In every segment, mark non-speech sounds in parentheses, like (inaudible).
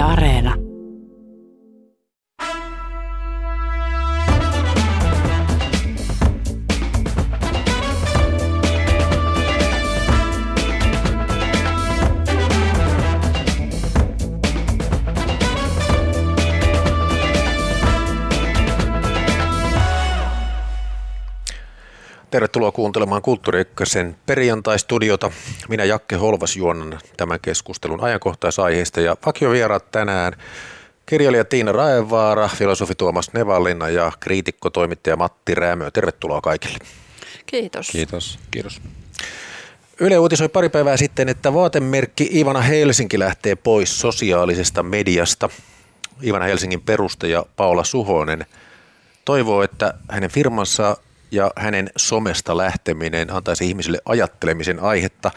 Areena. Tervetuloa kuuntelemaan Kulttuuri Ykkösen perjantai-studiota. Minä Jakke Holvas juonnan tämän keskustelun ajankohtaisaiheesta ja vakiovieraat tänään kirjailija Tiina Raevaara, filosofi Tuomas Nevallinna ja kriitikko toimittaja Matti Räämö. Tervetuloa kaikille. Kiitos. Kiitos. Kiitos. Yle uutisoi pari päivää sitten, että vaatemerkki Ivana Helsinki lähtee pois sosiaalisesta mediasta. Ivana Helsingin perustaja Paula Suhonen toivoo, että hänen firmansa ja hänen somesta lähteminen antaisi ihmisille ajattelemisen aihetta.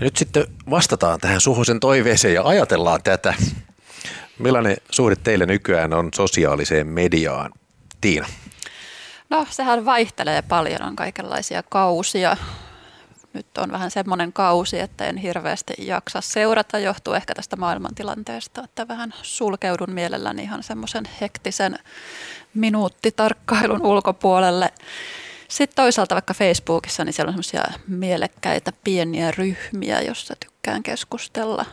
Ja nyt sitten vastataan tähän Suhosen toiveeseen ja ajatellaan tätä. Millainen suhde teille nykyään on sosiaaliseen mediaan? Tiina. No sehän vaihtelee paljon, on kaikenlaisia kausia. Nyt on vähän semmoinen kausi, että en hirveästi jaksa seurata, johtuu ehkä tästä maailmantilanteesta, että vähän sulkeudun mielelläni ihan semmoisen hektisen minuuttitarkkailun ulkopuolelle. Sitten toisaalta vaikka Facebookissa, niin siellä on semmoisia mielekkäitä pieniä ryhmiä, joissa tykkään keskustella,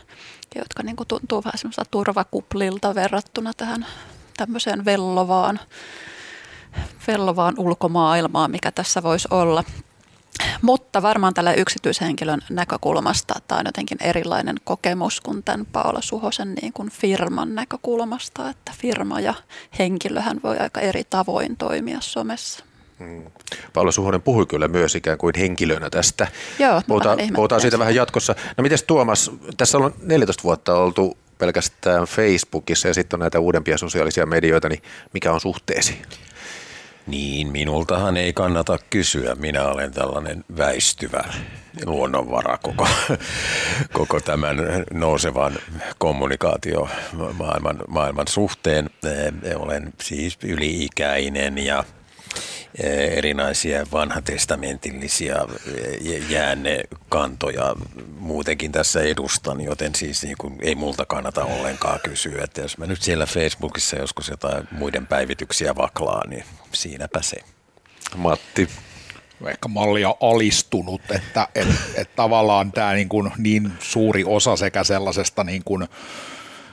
jotka niin kuin tuntuu vähän semmoista turvakuplilta verrattuna tähän tämmöiseen vellovaan, vellovaan ulkomaailmaan, mikä tässä voisi olla. Mutta varmaan tällä yksityishenkilön näkökulmasta tämä on jotenkin erilainen kokemus kuin tämän Paula Suhosen niin kuin firman näkökulmasta, että firma ja henkilöhän voi aika eri tavoin toimia somessa. Hmm. Paula Suhonen puhui kyllä myös ikään kuin henkilönä tästä. Joo, puhutaan, puhutaan siitä vähän jatkossa. No miten Tuomas, tässä on 14 vuotta oltu pelkästään Facebookissa ja sitten on näitä uudempia sosiaalisia medioita, niin mikä on suhteesi? Niin, minultahan ei kannata kysyä. Minä olen tällainen väistyvä luonnonvara koko, (laughs) koko tämän nousevan kommunikaatio maailman, maailman suhteen. Olen siis yli-ikäinen ja erinäisiä vanhatestamentillisia jäännekantoja muutenkin tässä edustan, joten siis niin kuin ei multa kannata ollenkaan kysyä, että jos mä nyt siellä Facebookissa joskus jotain muiden päivityksiä vaklaa, niin siinäpä se. Matti. Ehkä mallia alistunut, että et, et tavallaan tämä niin, kuin niin suuri osa sekä sellaisesta niin kuin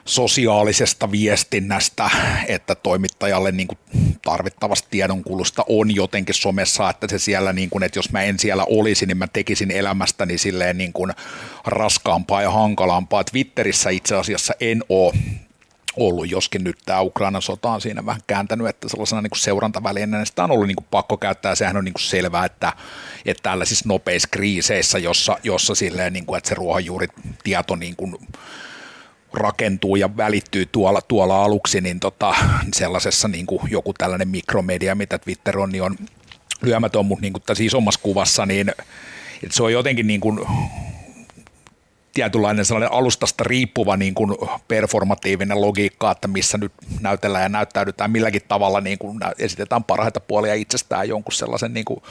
sosiaalisesta viestinnästä, että toimittajalle niin kuin tarvittavasta tiedonkulusta on jotenkin somessa, että se siellä, niin kuin, että jos mä en siellä olisi, niin mä tekisin elämästäni silleen niin kuin raskaampaa ja hankalampaa. Twitterissä itse asiassa en ole ollut, joskin nyt tämä Ukrainan sota on siinä vähän kääntänyt, että sellaisena niin kuin seurantavälineenä niin sitä on ollut niin kuin pakko käyttää, sehän on niin kuin selvää, että, että tällaisissa nopeissa kriiseissä, jossa, jossa silleen, niin kuin, että se ruohonjuuritieto niin kuin, rakentuu ja välittyy tuolla, tuolla aluksi, niin tota, sellaisessa niin kuin joku tällainen mikromedia, mitä Twitter on, niin on lyömätön, mutta niin kuin tässä isommassa kuvassa, niin että se on jotenkin niin kuin tietynlainen sellainen alustasta riippuva niin kuin performatiivinen logiikka, että missä nyt näytellään ja näyttäydytään milläkin tavalla niin kuin esitetään parhaita puolia itsestään jonkun sellaisen niin kuin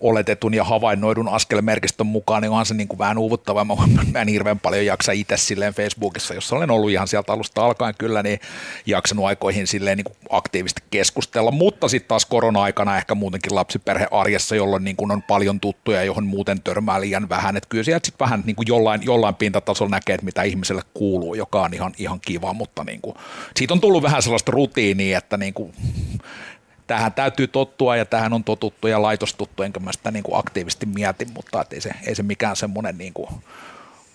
oletetun ja havainnoidun askelmerkistön mukaan, niin onhan se niin kuin vähän uuvuttava. Mä, mä en hirveän paljon jaksa itse silleen Facebookissa, jossa olen ollut ihan sieltä alusta alkaen kyllä, niin jaksanut aikoihin silleen niin kuin aktiivisesti keskustella, mutta sitten taas korona-aikana ehkä muutenkin lapsiperhearjessa, jolloin niin kuin on paljon tuttuja, johon muuten törmää liian vähän, että kyllä sieltä sitten vähän niin kuin jollain, jollain pintatasolla näkee, että mitä ihmiselle kuuluu, joka on ihan, ihan kiva, mutta niin kuin, siitä on tullut vähän sellaista rutiinia, että niin kuin, tähän täytyy tottua ja tähän on totuttu ja laitostuttu, enkä mä sitä niin kuin aktiivisesti mieti, mutta ei se, ei se mikään semmoinen niin kuin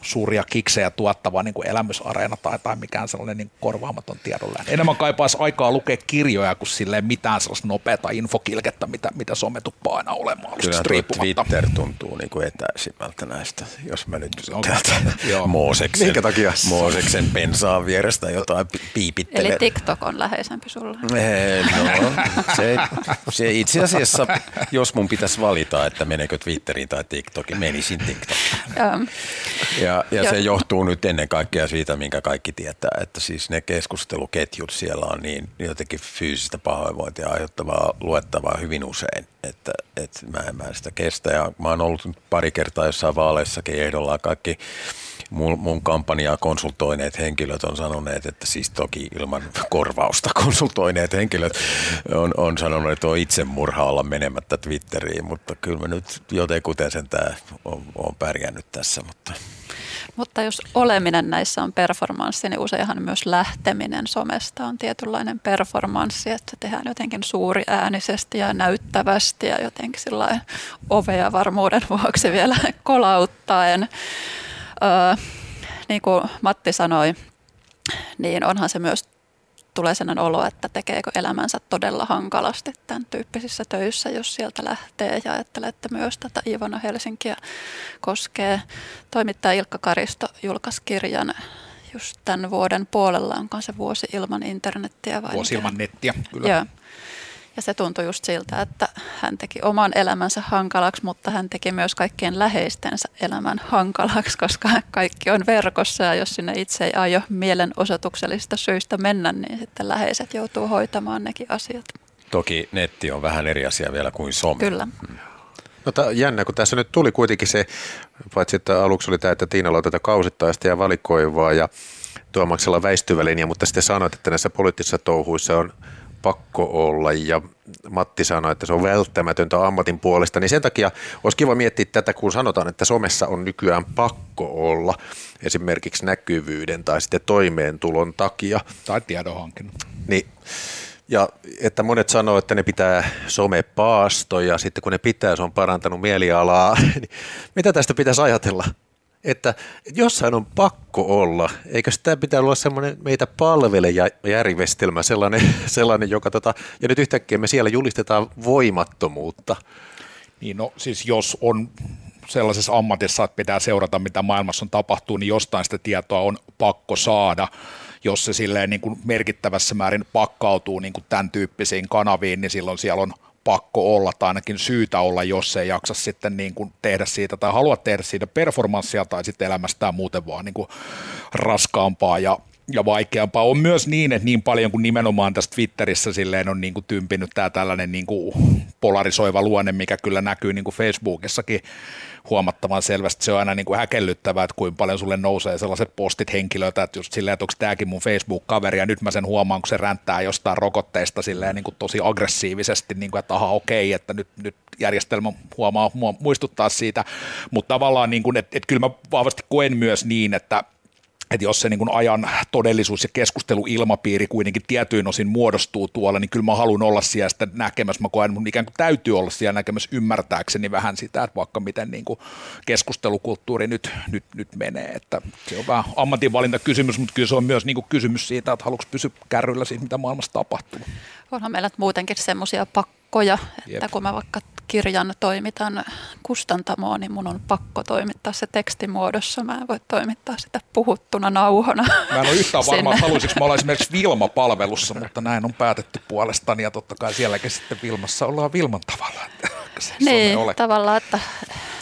suuria kiksejä tuottava niin kuin elämysareena tai, tai mikään sellainen niin korvaamaton tiedonlähde. Enemmän kaipaisi aikaa lukea kirjoja kuin silleen mitään sellaista nopeata infokilkettä, mitä, mitä some tuppaa aina olemaan. Kyllä Twitter tuntuu niin kuin etäisimmältä näistä, jos mä nyt on, täältä Mooseksen, Minkä takia? Mooseksen pensaan vierestä jotain piipittele. Eli TikTok on läheisempi sulle? No, se, se itse asiassa, jos mun pitäisi valita, että menekö Twitteriin tai TikTokiin, menisin TikTokiin. Ja ja, ja se johtuu nyt ennen kaikkea siitä, minkä kaikki tietää, että siis ne keskusteluketjut siellä on niin jotenkin fyysistä pahoinvointia aiheuttavaa luettavaa hyvin usein, että, että mä, en, mä sitä kestä. Ja mä oon ollut pari kertaa jossain vaaleissakin ehdolla kaikki mun, mun kampanjaa konsultoineet henkilöt on sanoneet, että siis toki ilman korvausta konsultoineet henkilöt on, on sanonut, että on itsemurha olla menemättä Twitteriin, mutta kyllä mä nyt jotenkuten sen tämä on, on pärjännyt tässä. Mutta. mutta jos oleminen näissä on performanssi, niin useinhan myös lähteminen somesta on tietynlainen performanssi, että tehdään jotenkin suuri äänisesti ja näyttävästi ja jotenkin sillä ovea varmuuden vuoksi vielä kolauttaen öö, niin kuin Matti sanoi, niin onhan se myös tulee sellainen olo, että tekeekö elämänsä todella hankalasti tämän tyyppisissä töissä, jos sieltä lähtee. Ja ajattelette myös tätä Ivona Helsinkiä koskee. Toimittaja Ilkka Karisto julkaisi kirjan just tämän vuoden puolella, onko se vuosi ilman internettiä vai Vuosi ilman nettiä, kyllä. Joo. Ja se tuntui just siltä, että hän teki oman elämänsä hankalaksi, mutta hän teki myös kaikkien läheistensä elämän hankalaksi, koska kaikki on verkossa ja jos sinne itse ei aio mielenosoituksellisista syistä mennä, niin sitten läheiset joutuu hoitamaan nekin asiat. Toki netti on vähän eri asia vielä kuin some. Kyllä. No t- jännä, kun tässä nyt tuli kuitenkin se, paitsi että aluksi oli tämä, että Tiinalla on tätä kausittaista ja valikoivaa ja Tuomaksella väistyvä linja, mutta sitten sanoit, että näissä poliittisissa touhuissa on pakko olla ja Matti sanoi, että se on välttämätöntä ammatin puolesta, niin sen takia olisi kiva miettiä tätä, kun sanotaan, että somessa on nykyään pakko olla esimerkiksi näkyvyyden tai sitten toimeentulon takia. Tai tiedonhankinnan. Niin, ja että monet sanoo, että ne pitää somepaastoja, sitten kun ne pitää, se on parantanut mielialaa. (laughs) Niin mitä tästä pitäisi ajatella? Että jossain on pakko olla, eikö sitä pitää olla semmoinen meitä palvele järjestelmä, sellainen, (laughs) sellainen joka tota, ja nyt yhtäkkiä me siellä julistetaan voimattomuutta. Niin no siis jos on sellaisessa ammatissa, että pitää seurata mitä maailmassa on tapahtuu, niin jostain sitä tietoa on pakko saada jos se silleen niin kuin merkittävässä määrin pakkautuu niin kuin tämän tyyppisiin kanaviin, niin silloin siellä on pakko olla tai ainakin syytä olla, jos ei jaksa sitten niin kuin tehdä siitä tai halua tehdä siitä performanssia tai sitten elämästään muuten vaan niin kuin raskaampaa ja ja vaikeampaa. On myös niin, että niin paljon kuin nimenomaan tässä Twitterissä silleen on niin kuin tympinyt tämä tällainen niin kuin polarisoiva luonne, mikä kyllä näkyy niin kuin Facebookissakin huomattavan selvästi. Se on aina niin kuin häkellyttävää, että kuinka paljon sulle nousee sellaiset postit henkilöitä, että just silleen, että onko tämäkin mun Facebook-kaveri, ja nyt mä sen huomaan, kun se ränttää jostain rokotteista silleen niin kuin tosi aggressiivisesti, niin kuin, että aha, okei, että nyt, nyt järjestelmä huomaa muistuttaa siitä, mutta tavallaan niin kuin, että, että kyllä mä vahvasti koen myös niin, että että jos se niin kuin ajan todellisuus ja keskusteluilmapiiri kuitenkin tietyin osin muodostuu tuolla, niin kyllä mä haluan olla siellä sitä näkemässä. Mä koen, mun ikään kuin täytyy olla siellä näkemässä ymmärtääkseni vähän sitä, että vaikka miten niin kuin keskustelukulttuuri nyt, nyt, nyt menee. Että se on vähän ammatinvalintakysymys, mutta kyllä se on myös niin kuin kysymys siitä, että haluatko pysyä kärryllä siitä, mitä maailmassa tapahtuu. Onhan meillä muutenkin semmoisia pakkoja, että Jep. kun mä vaikka kirjan toimitan kustantamoon, niin mun on pakko toimittaa se tekstimuodossa. Mä en voi toimittaa sitä puhuttuna nauhona. Mä en ole yhtään varma, että haluaisinko mä olla esimerkiksi Vilma-palvelussa, mutta näin on päätetty puolestani ja totta kai sielläkin sitten Vilmassa ollaan Vilman tavalla. niin, tavallaan, että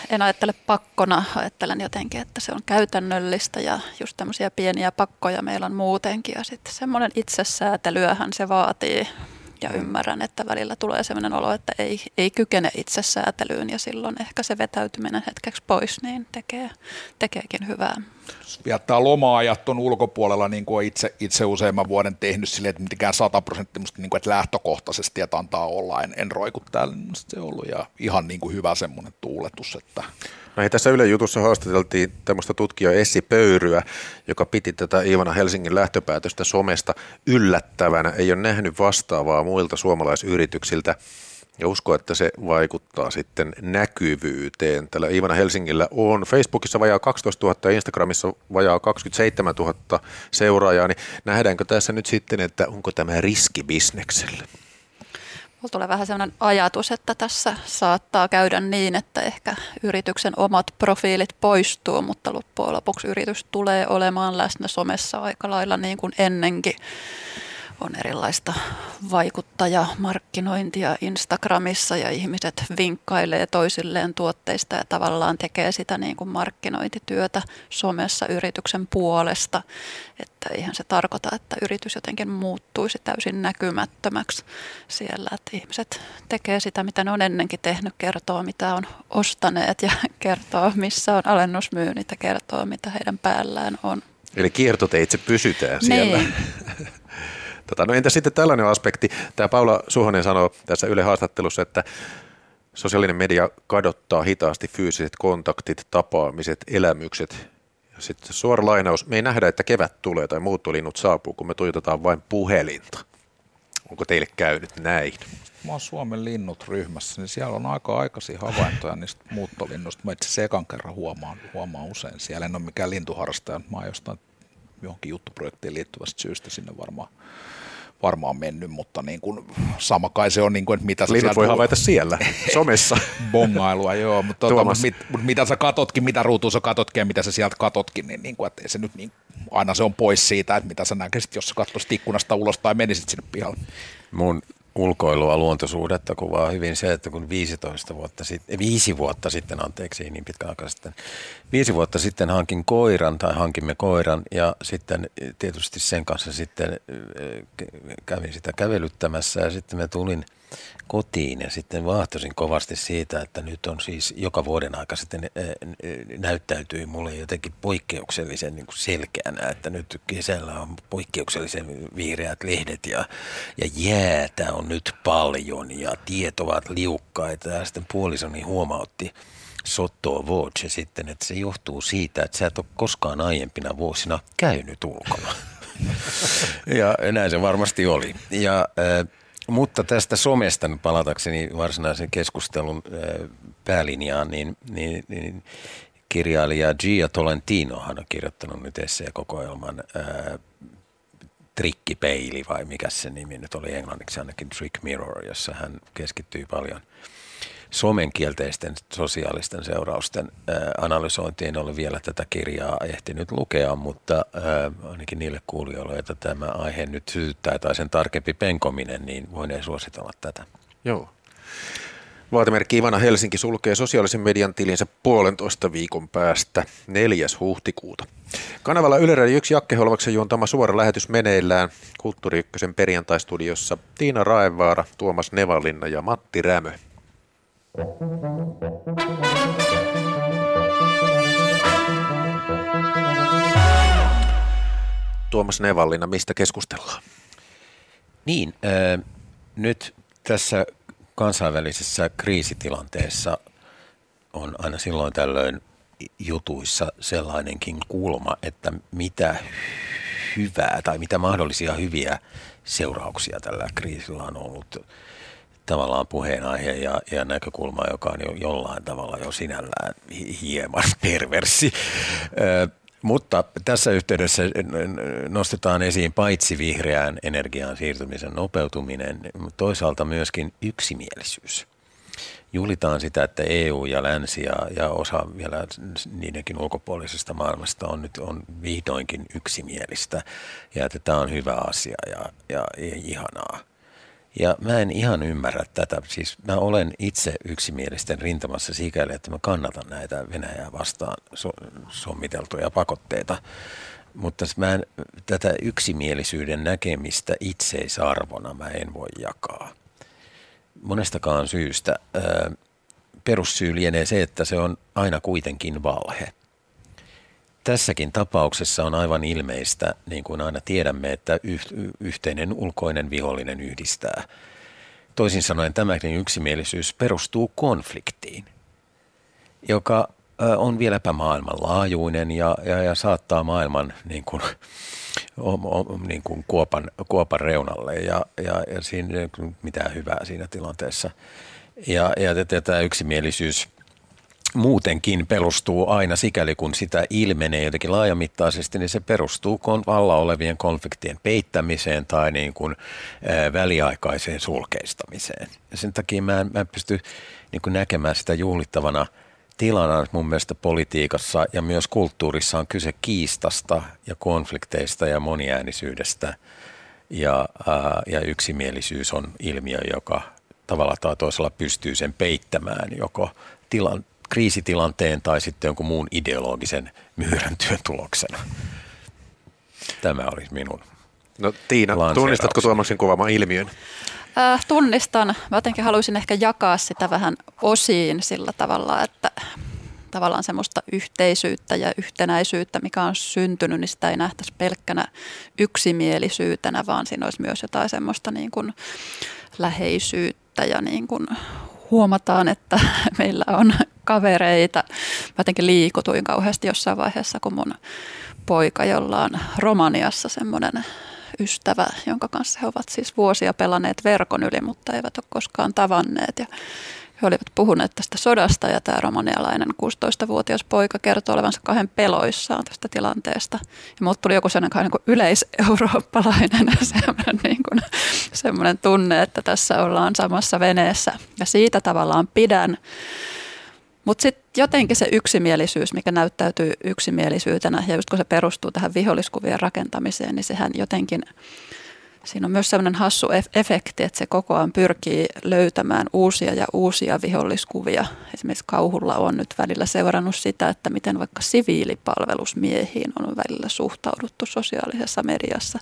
en ajattele pakkona, ajattelen jotenkin, että se on käytännöllistä ja just tämmöisiä pieniä pakkoja meillä on muutenkin ja sitten semmoinen itsesäätelyähän se vaatii ja ymmärrän, että välillä tulee sellainen olo, että ei, ei kykene itsesäätelyyn ja silloin ehkä se vetäytyminen hetkeksi pois niin tekee, tekeekin hyvää. Viettää loma-ajat on ulkopuolella, niin kuin itse, itse useimman vuoden tehnyt silleen, että mitenkään sataprosenttisesti, niin kuin, että lähtökohtaisesti, että antaa olla, en, en roiku täällä, niin se on ollut ja ihan niin kuin hyvä semmoinen tuuletus, että No hei, tässä Yle Jutussa haastateltiin tämmöistä tutkijaa Essi Pöyryä, joka piti tätä Iivana Helsingin lähtöpäätöstä somesta yllättävänä. Ei ole nähnyt vastaavaa muilta suomalaisyrityksiltä ja usko, että se vaikuttaa sitten näkyvyyteen. Tällä Iivana Helsingillä on Facebookissa vajaa 12 000 ja Instagramissa vajaa 27 000 seuraajaa, niin nähdäänkö tässä nyt sitten, että onko tämä riski bisnekselle? Mulla tulee vähän sellainen ajatus, että tässä saattaa käydä niin, että ehkä yrityksen omat profiilit poistuu, mutta loppujen lopuksi yritys tulee olemaan läsnä somessa aika lailla niin kuin ennenkin. On erilaista vaikuttajamarkkinointia Instagramissa ja ihmiset vinkkailee toisilleen tuotteista ja tavallaan tekee sitä niin kuin markkinointityötä somessa yrityksen puolesta. Että eihän se tarkoita, että yritys jotenkin muuttuisi täysin näkymättömäksi siellä, että ihmiset tekee sitä, mitä ne on ennenkin tehnyt, kertoo mitä on ostaneet ja (laughs) kertoo missä on alennusmyynnit ja kertoo mitä heidän päällään on. Eli kiertoteitse pysytään siellä. Niin. (laughs) Tota, no entä sitten tällainen aspekti? Tämä Paula Suhonen sanoi tässä Yle haastattelussa, että sosiaalinen media kadottaa hitaasti fyysiset kontaktit, tapaamiset, elämykset. Ja sitten suora lainaus, me ei nähdä, että kevät tulee tai muuttolinnut saapuu, kun me tuijotetaan vain puhelinta. Onko teille käynyt näin? Mä oon Suomen linnut ryhmässä, niin siellä on aika aikaisia havaintoja niistä muuttolinnuista. Mä itse ekan kerran huomaan, huomaan usein. Siellä en ole mikään lintuharrastaja, mä oon jostain johonkin juttuprojektiin liittyvästä syystä sinne varmaan varmaan mennyt, mutta niin kuin, sama kai se on, niin kuin, että mitä sä Linnut voi havaita siellä, somessa. (laughs) Bongailua, joo, mutta, tuota, mutta mit, mutta mitä sä katotkin, mitä ruutua sä katotkin ja mitä sä sieltä katotkin, niin, niin kuin, että se nyt niin, aina se on pois siitä, että mitä sä näkisit, jos sä katsoisit ikkunasta ulos tai menisit sinne pihalle. Mun ulkoilua, luontosuhdetta kuvaa hyvin se, että kun 15 vuotta sitten, viisi vuotta sitten, anteeksi, niin pitkä aika sitten, viisi vuotta sitten hankin koiran tai hankimme koiran ja sitten tietysti sen kanssa sitten kävin sitä kävelyttämässä ja sitten me tulin – kotiin ja sitten vaahtosin kovasti siitä, että nyt on siis joka vuoden aika sitten näyttäytyi mulle jotenkin poikkeuksellisen niin kuin selkeänä, että nyt kesällä on poikkeuksellisen vihreät lehdet ja, ja jäätä on nyt paljon ja tiet ovat liukkaita ja sitten puolisoni huomautti, Sotto Voce sitten, että se johtuu siitä, että sä et ole koskaan aiempina vuosina käynyt ulkona. (laughs) ja näin se varmasti oli. Ja äh, mutta tästä somesta palatakseni varsinaisen keskustelun äh, päälinjaan, niin, niin, niin kirjailija Gia Tolentinohan on kirjoittanut nyt esseekokoelman ää, äh, Trikkipeili vai mikä se nimi nyt oli englanniksi ainakin Trick Mirror, jossa hän keskittyy paljon – somen kielteisten sosiaalisten seurausten analysointiin. Ole vielä tätä kirjaa ehtinyt lukea, mutta ainakin niille kuulijoille, että tämä aihe nyt sytyttää tai sen tarkempi penkominen, niin voin suositella tätä. Joo. Vaatemerkki Ivana Helsinki sulkee sosiaalisen median tilinsä puolentoista viikon päästä 4. huhtikuuta. Kanavalla Yle Radio 1 Jakke Holvaksen juontama suora lähetys meneillään Kulttuuri Ykkösen perjantaistudiossa Tiina Raevaara, Tuomas Nevalinna ja Matti Rämö. Tuomas Nevallina, mistä keskustellaan? Niin, äh, nyt tässä kansainvälisessä kriisitilanteessa on aina silloin tällöin jutuissa sellainenkin kulma, että mitä hyvää tai mitä mahdollisia hyviä seurauksia tällä kriisillä on ollut tavallaan puheenaihe ja, ja näkökulma, joka on jo jollain tavalla jo sinällään hieman (laughs) perversi. Mutta tässä yhteydessä nostetaan esiin paitsi vihreään energiaan siirtymisen nopeutuminen, mutta toisaalta myöskin yksimielisyys. Julitaan sitä, että EU ja länsi ja, ja osa vielä niidenkin ulkopuolisesta maailmasta on nyt on vihdoinkin yksimielistä ja että tämä on hyvä asia ja, ja, ja ihanaa. Ja mä en ihan ymmärrä tätä. Siis mä olen itse yksimielisten rintamassa sikäli, että mä kannatan näitä Venäjää vastaan so, sommiteltuja pakotteita. Mutta mä en, tätä yksimielisyyden näkemistä itseisarvona mä en voi jakaa. Monestakaan syystä. Perussyy lienee se, että se on aina kuitenkin valhe tässäkin tapauksessa on aivan ilmeistä, niin kuin aina tiedämme, että yhteinen ulkoinen vihollinen yhdistää. Toisin sanoen tämäkin yksimielisyys perustuu konfliktiin, joka on vieläpä maailmanlaajuinen ja, ja, ja saattaa maailman niin kuin, niin kuin kuopan, kuopan reunalle ja, ja, ja siinä ei mitään hyvää siinä tilanteessa. Ja, ja tämä yksimielisyys – muutenkin perustuu aina sikäli, kun sitä ilmenee jotenkin laajamittaisesti, niin se perustuu alla olevien konfliktien peittämiseen tai niin kuin, väliaikaiseen sulkeistamiseen. Ja sen takia mä en, mä en pysty niin kuin näkemään sitä juhlittavana tilana mun mielestä politiikassa ja myös kulttuurissa on kyse kiistasta ja konflikteista ja moniäänisyydestä. ja, ää, ja yksimielisyys on ilmiö, joka tavalla tai toisella pystyy sen peittämään joko tilan, kriisitilanteen tai sitten jonkun muun ideologisen myyrän työn tuloksena. Tämä olisi minun No Tiina, tunnistatko Tuomaksen kuvaamaan ilmiön? Äh, tunnistan. Mä jotenkin haluaisin ehkä jakaa sitä vähän osiin sillä tavalla, että tavallaan semmoista yhteisyyttä ja yhtenäisyyttä, mikä on syntynyt, niin sitä ei nähtäisi pelkkänä yksimielisyytenä, vaan siinä olisi myös jotain semmoista niin kuin läheisyyttä ja niin kuin huomataan, että (laughs) meillä on kavereita. Mä jotenkin liikutuin kauheasti jossain vaiheessa, kun mun poika, jolla on Romaniassa semmoinen ystävä, jonka kanssa he ovat siis vuosia pelanneet verkon yli, mutta eivät ole koskaan tavanneet. Ja he olivat puhuneet tästä sodasta ja tämä romanialainen 16-vuotias poika kertoo olevansa kahden peloissaan tästä tilanteesta. Ja muut tuli joku sellainen niin kuin yleiseurooppalainen (laughs) semmoinen, niin kuin, semmoinen tunne, että tässä ollaan samassa veneessä. Ja siitä tavallaan pidän. Mutta sitten jotenkin se yksimielisyys, mikä näyttäytyy yksimielisyytenä, ja just kun se perustuu tähän viholliskuvien rakentamiseen, niin sehän jotenkin – Siinä on myös sellainen hassu efekti, että se koko ajan pyrkii löytämään uusia ja uusia viholliskuvia. Esimerkiksi kauhulla on nyt välillä seurannut sitä, että miten vaikka siviilipalvelusmiehiin on välillä suhtauduttu sosiaalisessa mediassa.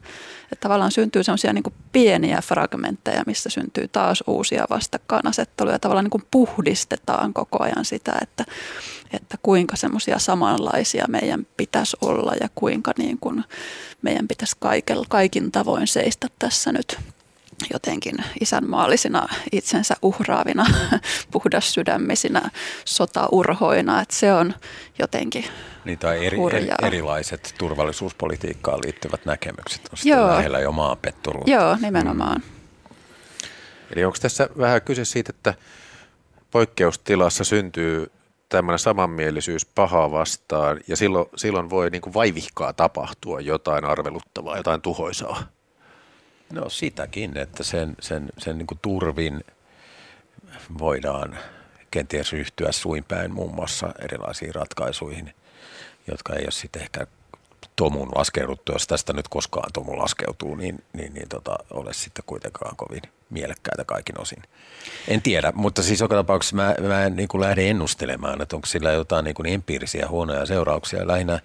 Että tavallaan syntyy sellaisia niin pieniä fragmentteja, missä syntyy taas uusia vastakkainasetteluja. Tavallaan niin puhdistetaan koko ajan sitä, että, että kuinka semmoisia samanlaisia meidän pitäisi olla ja kuinka niin kuin meidän pitäisi kaiken, kaikin tavoin seistä tässä nyt jotenkin isänmaallisina, itsensä uhraavina, (laughs) puhdas sydämisinä sotaurhoina, että se on jotenkin niin, tai eri, eri, erilaiset turvallisuuspolitiikkaan liittyvät näkemykset on sitten lähellä jo maanpetturuutta. Joo, nimenomaan. Mm. Eli onko tässä vähän kyse siitä, että poikkeustilassa syntyy tämmöinen samanmielisyys pahaa vastaan ja silloin, silloin voi niin kuin vaivihkaa tapahtua jotain arveluttavaa, jotain tuhoisaa. No sitäkin, että sen, sen, sen niin kuin turvin voidaan kenties ryhtyä suinpäin muun muassa erilaisiin ratkaisuihin, jotka ei ole sitten ehkä Tomun laskeuduttu, jos tästä nyt koskaan Tomu laskeutuu, niin, niin, niin tota, ole sitten kuitenkaan kovin mielekkäitä kaikin osin. En tiedä, mutta siis joka tapauksessa mä, mä en niin kuin lähde ennustelemaan, että onko sillä jotain niin kuin empiirisiä huonoja seurauksia. Lähinnä äh,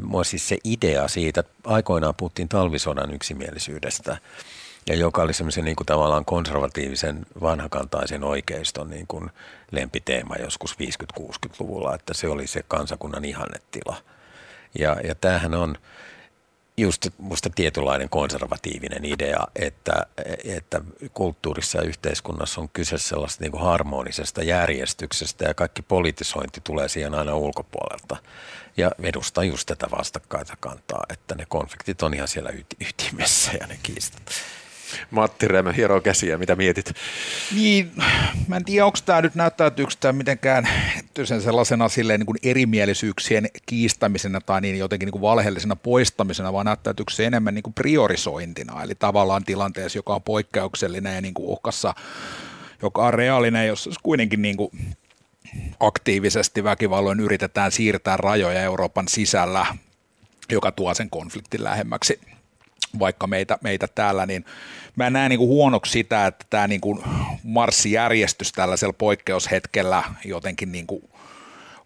mua siis se idea siitä, että aikoinaan puhuttiin talvisodan yksimielisyydestä, ja joka oli semmoisen niin kuin tavallaan konservatiivisen vanhakantaisen oikeiston niin kuin lempiteema joskus 50-60-luvulla, että se oli se kansakunnan ihannetila – ja, ja tämähän on just musta tietynlainen konservatiivinen idea, että, että kulttuurissa ja yhteiskunnassa on kyse sellaista niin kuin harmonisesta järjestyksestä ja kaikki politisointi tulee siihen aina ulkopuolelta. Ja edustaa just tätä vastakkaita kantaa, että ne konfliktit on ihan siellä ytimessä ja ne kiistat. Matti Rämö hieroo käsiä, mitä mietit? Niin, mä en tiedä, onko tämä nyt näyttäytyykö tämä mitenkään sen sellaisena silleen niin kuin erimielisyyksien kiistämisenä tai niin jotenkin niin kuin valheellisena poistamisena, vaan näyttäytyykö se enemmän niin kuin priorisointina, eli tavallaan tilanteessa, joka on poikkeuksellinen ja niin kuin uhkassa, joka on reaalinen, jossa kuitenkin niin kuin aktiivisesti väkivalloin yritetään siirtää rajoja Euroopan sisällä, joka tuo sen konfliktin lähemmäksi vaikka meitä, meitä täällä, niin mä en näe niin kuin huonoksi sitä, että tämä niin kuin marssijärjestys tällaisella poikkeushetkellä jotenkin niin kuin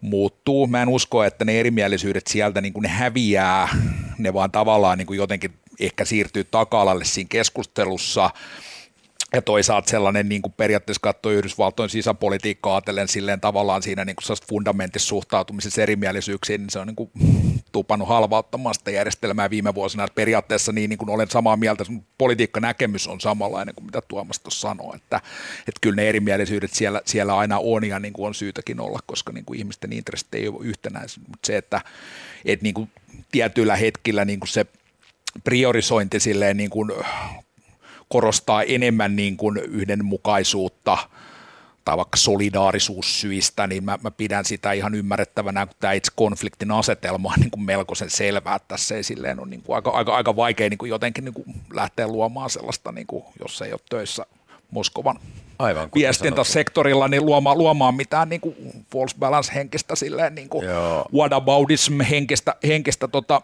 muuttuu. Mä en usko, että ne erimielisyydet sieltä niin kuin ne häviää, ne vaan tavallaan niin kuin jotenkin ehkä siirtyy taka-alalle siinä keskustelussa – ja toisaalta sellainen niin kuin periaatteessa katsoo Yhdysvaltojen sisäpolitiikkaa ajatellen silleen tavallaan siinä niin kuin fundamentissa suhtautumisessa erimielisyyksiin, niin se on niin kuin tupannut halvauttamaan sitä järjestelmää viime vuosina. Periaatteessa niin, niin kuin olen samaa mieltä, politiikkanäkemys on samanlainen kuin mitä Tuomas tuossa sanoi, että, että kyllä ne erimielisyydet siellä, siellä aina on ja niin kuin on syytäkin olla, koska niin kuin ihmisten intressit ei ole yhtenäisiä, mutta se, että, että niin kuin tietyillä hetkillä niin kuin se priorisointi silleen niin kuin korostaa enemmän niin kuin yhdenmukaisuutta tai vaikka solidaarisuussyistä, niin mä, mä pidän sitä ihan ymmärrettävänä, kun tämä itse konfliktin asetelma on niin kuin melkoisen selvää, että tässä ei silleen ole niin kuin aika, aika, aika vaikea niin kuin jotenkin niin kuin lähteä luomaan sellaista, niin kuin, jos ei ole töissä Moskovan Aivan, viestintäsektorilla, niin luomaan, luomaan mitään niin kuin false balance henkistä, silleen niin kuin whataboutism henkistä, henkistä tota,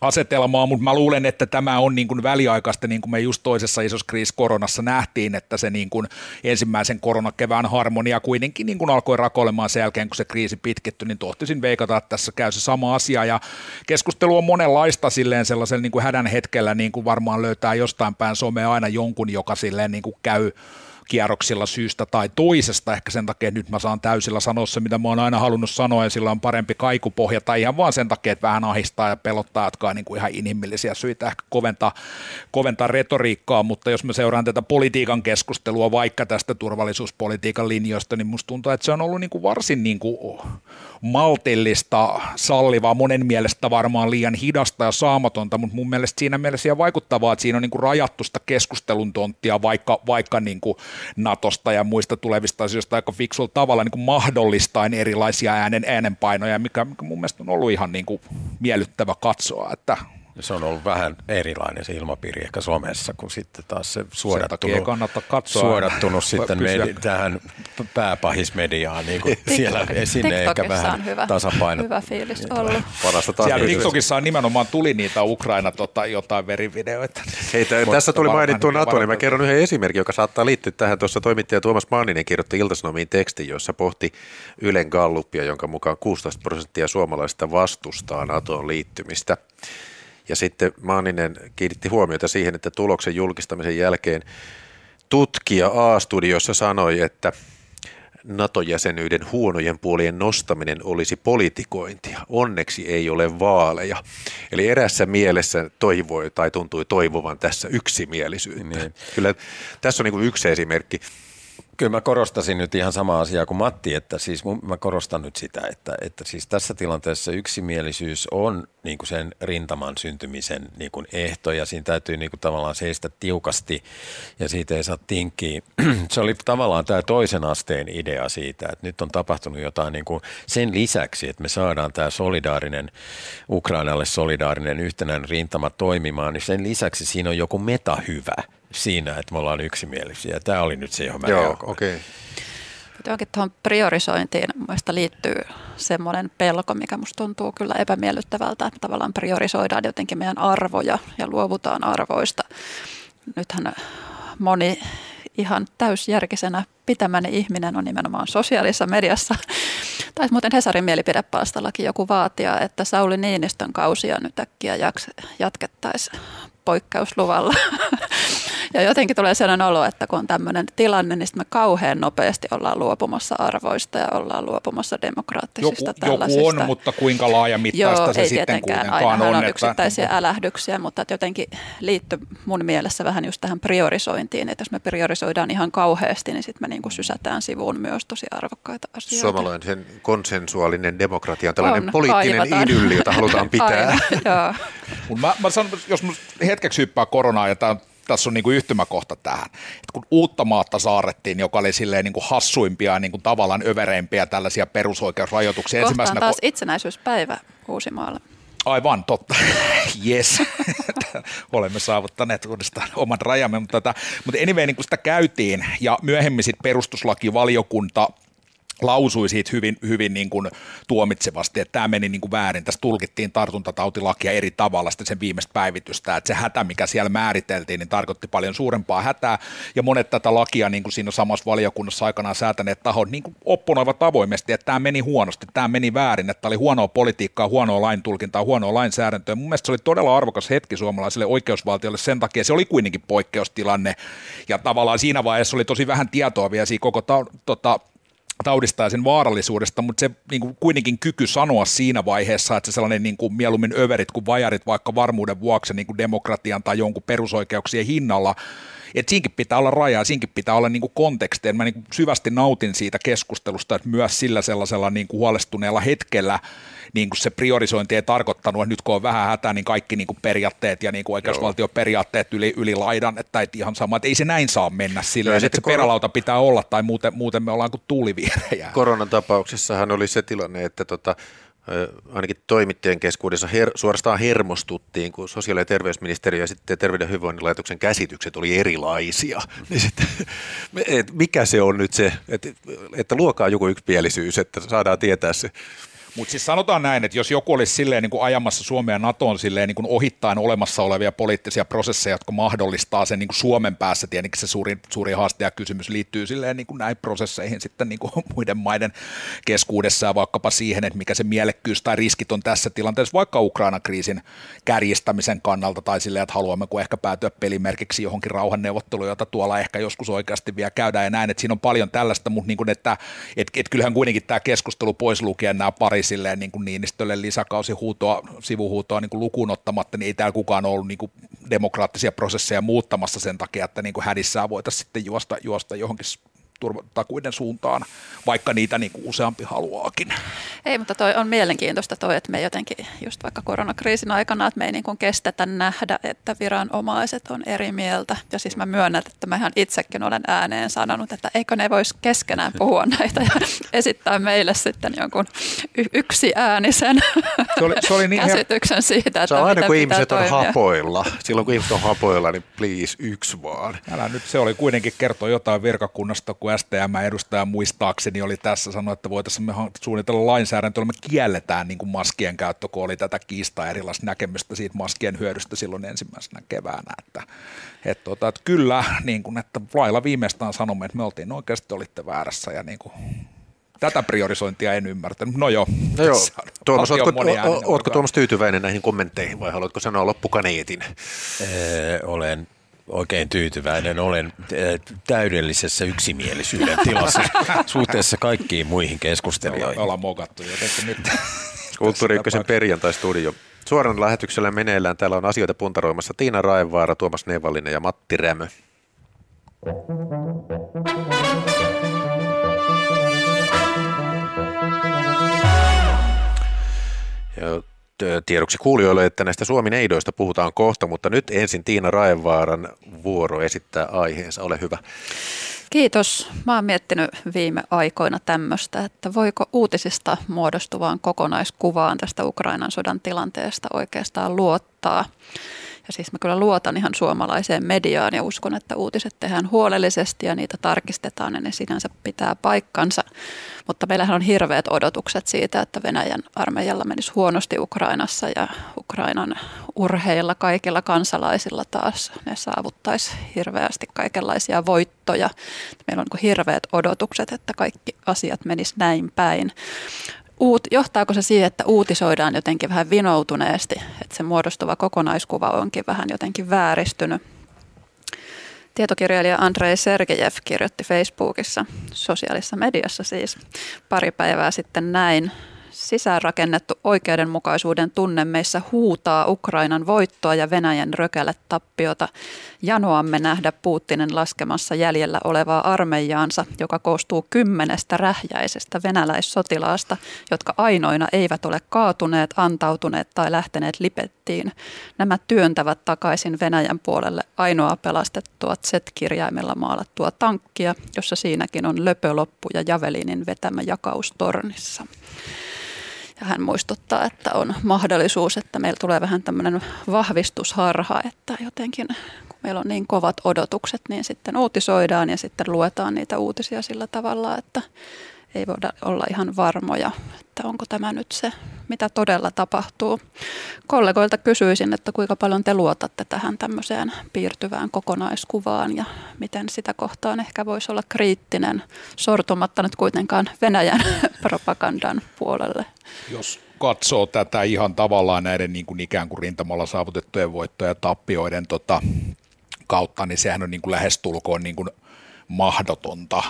asetelmaa, mutta mä luulen, että tämä on niin kuin väliaikaista, niin kuin me just toisessa isossa koronassa nähtiin, että se niin kuin ensimmäisen koronakevään harmonia kuitenkin niin kuin alkoi rakoilemaan sen jälkeen, kun se kriisi pitkittyi, niin tohtisin veikata, että tässä käy se sama asia. Ja keskustelu on monenlaista silleen sellaisen niin kuin hädän hetkellä, niin kuin varmaan löytää jostain päin somea aina jonkun, joka silleen niin kuin käy kierroksilla syystä tai toisesta. Ehkä sen takia nyt mä saan täysillä sanoa se, mitä mä oon aina halunnut sanoa, ja sillä on parempi kaikupohja, tai ihan vaan sen takia, että vähän ahistaa ja pelottaa, jotka on niin kuin ihan inhimillisiä syitä ehkä koventaa, koventaa retoriikkaa, mutta jos mä seuraan tätä politiikan keskustelua vaikka tästä turvallisuuspolitiikan linjoista, niin musta tuntuu, että se on ollut niin kuin varsin niin kuin maltillista, sallivaa, monen mielestä varmaan liian hidasta ja saamatonta, mutta mun mielestä siinä mielessä vaikuttavaa, että siinä on niin kuin rajattu sitä keskustelun tonttia vaikka, vaikka niin kuin Natosta ja muista tulevista asioista aika fiksulla tavalla niin kuin mahdollistain erilaisia äänen, äänenpainoja, mikä, mikä mun mielestä on ollut ihan niin kuin miellyttävä katsoa, että se on ollut vähän erilainen se ilmapiiri ehkä somessa, kun sitten taas se suodattunut, katsoa suodattunut sitten medi, tähän pääpahismediaan, niin kuin (laughs) siellä sinne ehkä vähän hyvä, tasapaino. Hyvä fiilis ollut. Parasta Siellä TikTokissa on nimenomaan tuli niitä Ukraina tota, jotain verivideoita. Hei, t- tässä tuli mainittu NATO, niin mä kerron yhden esimerkin, joka saattaa liittyä tähän. Tuossa toimittaja Tuomas Manninen kirjoitti Iltasanomiin tekstin, jossa pohti Ylen Gallupia, jonka mukaan 16 prosenttia suomalaisista vastustaa NATOon liittymistä. Ja sitten Maaninen kiinnitti huomiota siihen, että tuloksen julkistamisen jälkeen tutkija A-studiossa sanoi, että NATO-jäsenyyden huonojen puolien nostaminen olisi politikointia. Onneksi ei ole vaaleja. Eli erässä mielessä toivoi tai tuntui toivovan tässä yksimielisyyttä. Niin. Kyllä tässä on niin yksi esimerkki. Kyllä mä korostasin nyt ihan sama asiaa kuin Matti, että siis mä korostan nyt sitä, että, että siis tässä tilanteessa yksimielisyys on niin kuin sen rintaman syntymisen niin kuin ehto ja siinä täytyy niin kuin tavallaan seistä tiukasti ja siitä ei saa tinkkiä. (clears throat) Se oli tavallaan tämä toisen asteen idea siitä, että nyt on tapahtunut jotain niin kuin sen lisäksi, että me saadaan tämä solidaarinen, Ukrainalle solidaarinen yhtenäinen rintama toimimaan, niin sen lisäksi siinä on joku metahyvä – siinä, että me ollaan yksimielisiä. Tämä oli nyt se, johon mä Joo, okei. Okay. Johonkin tuohon priorisointiin mielestäni liittyy semmoinen pelko, mikä musta tuntuu kyllä epämiellyttävältä, että tavallaan priorisoidaan jotenkin meidän arvoja ja luovutaan arvoista. Nythän moni ihan täysjärkisenä pitämäni ihminen on nimenomaan sosiaalisessa mediassa. (laughs) Tai muuten Hesarin mielipidepalstallakin joku vaatia, että Sauli Niinistön kausia nyt äkkiä jatkettaisiin poikkeusluvalla. (laughs) Ja jotenkin tulee sellainen olo, että kun on tämmöinen tilanne, niin me kauhean nopeasti ollaan luopumassa arvoista ja ollaan luopumassa demokraattisista joku, tällaisista. Joku on, mutta kuinka laajamittaista Joo, se ei sitten kuitenkaan on. on yksittäisiä että... älähdyksiä, mutta että jotenkin liittyy mun mielessä vähän just tähän priorisointiin, että jos me priorisoidaan ihan kauheasti, niin sitten me niin kuin sysätään sivuun myös tosi arvokkaita asioita. Suomalainen konsensuaalinen demokratia on tällainen on, poliittinen kaivataan. idylli, jota halutaan (laughs) pitää. Aivan, joo. mä, mä sanon, jos hetkeksi hyppää koronaa ja tämä on tässä on niin kuin yhtymäkohta tähän. että kun uutta maatta saarettiin, joka oli silleen niin kuin hassuimpia ja niin kuin tavallaan övereimpiä tällaisia perusoikeusrajoituksia. Kohtaan Ensimmäisenä taas ko- itsenäisyyspäivä Uusimaalla. Aivan, totta. (laughs) Yes. (laughs) Olemme saavuttaneet uudestaan oman rajamme, mutta, tätä, mutta anyway, niin kun sitä käytiin ja myöhemmin sitten perustuslakivaliokunta lausui siitä hyvin, hyvin niin kuin tuomitsevasti, että tämä meni niin kuin väärin. Tässä tulkittiin tartuntatautilakia eri tavalla sitten sen viimeistä päivitystä, että se hätä, mikä siellä määriteltiin, niin tarkoitti paljon suurempaa hätää, ja monet tätä lakia niin kuin siinä samassa valiokunnassa aikanaan säätäneet tahot niin kuin opponoivat avoimesti, että tämä meni huonosti, tämä meni väärin, että tämä oli huonoa politiikkaa, huonoa laintulkintaa, huonoa lainsäädäntöä. Mun mielestä se oli todella arvokas hetki suomalaiselle oikeusvaltiolle sen takia, se oli kuitenkin poikkeustilanne, ja tavallaan siinä vaiheessa oli tosi vähän tietoa vielä siinä koko ta, tota, taudista ja sen vaarallisuudesta, mutta se niin kuin, kuitenkin kyky sanoa siinä vaiheessa, että se sellainen niin kuin, mieluummin överit kuin vajarit vaikka varmuuden vuoksi niin kuin demokratian tai jonkun perusoikeuksien hinnalla, että siinkin pitää olla rajaa, siinkin pitää olla niin konteksti. Mä niin syvästi nautin siitä keskustelusta, että myös sillä sellaisella niin kuin huolestuneella hetkellä niin kuin se priorisointi ei tarkoittanut, että nyt kun on vähän hätää, niin kaikki niin kuin periaatteet ja niin kuin oikeusvaltioperiaatteet yli, yli laidan, että et ihan sama, että ei se näin saa mennä sillä että se perälauta pitää olla tai muuten, muuten me ollaan kuin tuuliviirejä. Koronan tapauksessahan oli se tilanne, että tota, ainakin toimittajien keskuudessa her, suorastaan hermostuttiin, kun sosiaali- ja terveysministeriö ja sitten Terveyden ja hyvinvoinnin laitoksen käsitykset oli erilaisia. Niin sitten, et mikä se on nyt se, että, että luokaa joku yksimielisyys, että saadaan tietää se. Mutta siis sanotaan näin, että jos joku olisi silleen niin kuin ajamassa Suomea NATOon silleen niin kuin ohittain olemassa olevia poliittisia prosesseja, jotka mahdollistaa sen niin kuin Suomen päässä, tietenkin se suuri, suuri haaste ja kysymys liittyy silleen niin kuin näihin prosesseihin sitten niin kuin (laughs) muiden maiden keskuudessa ja vaikkapa siihen, että mikä se mielekkyys tai riskit on tässä tilanteessa vaikka Ukraina-kriisin kärjistämisen kannalta tai silleen, että haluammeko ehkä päätyä pelimerkiksi johonkin rauhanneuvotteluun, jota tuolla ehkä joskus oikeasti vielä käydään ja näin, että siinä on paljon tällaista, mutta niin kuin, että et, et kyllähän kuitenkin tämä keskustelu pois lukien nämä pari silleen niin kuin Niinistölle lisäkausihuutoa, sivuhuutoa niin kuin lukuun ottamatta, niin ei täällä kukaan ollut niin kuin demokraattisia prosesseja muuttamassa sen takia, että niin kuin hädissään voitaisiin sitten juosta, juosta johonkin turvatakuiden suuntaan, vaikka niitä niin kuin useampi haluaakin. Ei, mutta toi on mielenkiintoista toi, että me jotenkin just vaikka koronakriisin aikana, että me ei niin kuin kestetä nähdä, että viranomaiset on eri mieltä. Ja siis mä myönnän, että mä ihan itsekin olen ääneen sanonut, että eikö ne voisi keskenään puhua näitä ja (laughs) esittää meille sitten jonkun y- yksi äänisen se oli, se oli niin käsityksen siitä, että Se on aina kun ihmiset toimia. on hapoilla. Silloin kun ihmiset on hapoilla, niin please yksi vaan. Älä nyt, se oli kuitenkin kertoa jotain virkakunnasta, kun kun STM-edustaja muistaakseni oli tässä sanoi, että voitaisiin me suunnitella lainsäädäntöä, me kielletään niin kuin maskien käyttö, kun oli tätä kiistaa erilaista näkemystä siitä maskien hyödystä silloin ensimmäisenä keväänä. Että, että, tota, että kyllä, niin kuin, että lailla viimeistään sanomme, että me oltiin oikeasti olitte väärässä ja niin kuin, tätä priorisointia en ymmärtänyt. No joo. No joo. Tuomas, ootko, ootko Tuomas tyytyväinen näihin kommentteihin vai haluatko sanoa loppukaneetin? Ee, olen oikein tyytyväinen. Olen eh, täydellisessä yksimielisyyden tilassa (laughs) suhteessa kaikkiin muihin keskustelijoihin. Ollaan mokattu nyt. (laughs) Kulttuuri Ykkösen perjantai-studio. Suoran lähetyksellä meneillään täällä on asioita puntaroimassa Tiina Raevaara, Tuomas Nevallinen ja Matti Rämö. Ja tiedoksi kuulijoille, että näistä Suomi neidoista puhutaan kohta, mutta nyt ensin Tiina Raevaaran vuoro esittää aiheensa. Ole hyvä. Kiitos. Mä oon miettinyt viime aikoina tämmöistä, että voiko uutisista muodostuvaan kokonaiskuvaan tästä Ukrainan sodan tilanteesta oikeastaan luottaa. Ja siis mä kyllä luotan ihan suomalaiseen mediaan ja uskon, että uutiset tehdään huolellisesti ja niitä tarkistetaan ja ne sinänsä pitää paikkansa. Mutta meillähän on hirveät odotukset siitä, että Venäjän armeijalla menisi huonosti Ukrainassa ja Ukrainan urheilla kaikilla kansalaisilla taas ne saavuttaisi hirveästi kaikenlaisia voittoja. Meillä on niin hirveät odotukset, että kaikki asiat menis näin päin uut, johtaako se siihen, että uutisoidaan jotenkin vähän vinoutuneesti, että se muodostuva kokonaiskuva onkin vähän jotenkin vääristynyt? Tietokirjailija Andrei Sergejev kirjoitti Facebookissa, sosiaalisessa mediassa siis, pari päivää sitten näin sisäänrakennettu oikeudenmukaisuuden tunne meissä huutaa Ukrainan voittoa ja Venäjän rökälle tappiota. Janoamme nähdä Putinin laskemassa jäljellä olevaa armeijaansa, joka koostuu kymmenestä rähjäisestä venäläissotilaasta, jotka ainoina eivät ole kaatuneet, antautuneet tai lähteneet lipettiin. Nämä työntävät takaisin Venäjän puolelle ainoa pelastettua Z-kirjaimella maalattua tankkia, jossa siinäkin on löpöloppu ja Javelinin vetämä jakaus tornissa. Ja hän muistuttaa, että on mahdollisuus, että meillä tulee vähän tämmöinen vahvistusharha, että jotenkin kun meillä on niin kovat odotukset, niin sitten uutisoidaan ja sitten luetaan niitä uutisia sillä tavalla, että ei voida olla ihan varmoja, että onko tämä nyt se, mitä todella tapahtuu. Kollegoilta kysyisin, että kuinka paljon te luotatte tähän tämmöiseen piirtyvään kokonaiskuvaan ja miten sitä kohtaan ehkä voisi olla kriittinen, sortumatta nyt kuitenkaan Venäjän (laughs) propagandan puolelle. Jos katsoo tätä ihan tavallaan näiden niin kuin ikään kuin rintamalla saavutettujen voittojen ja tappioiden tota, kautta, niin sehän on niin kuin lähestulkoon niin kuin mahdotonta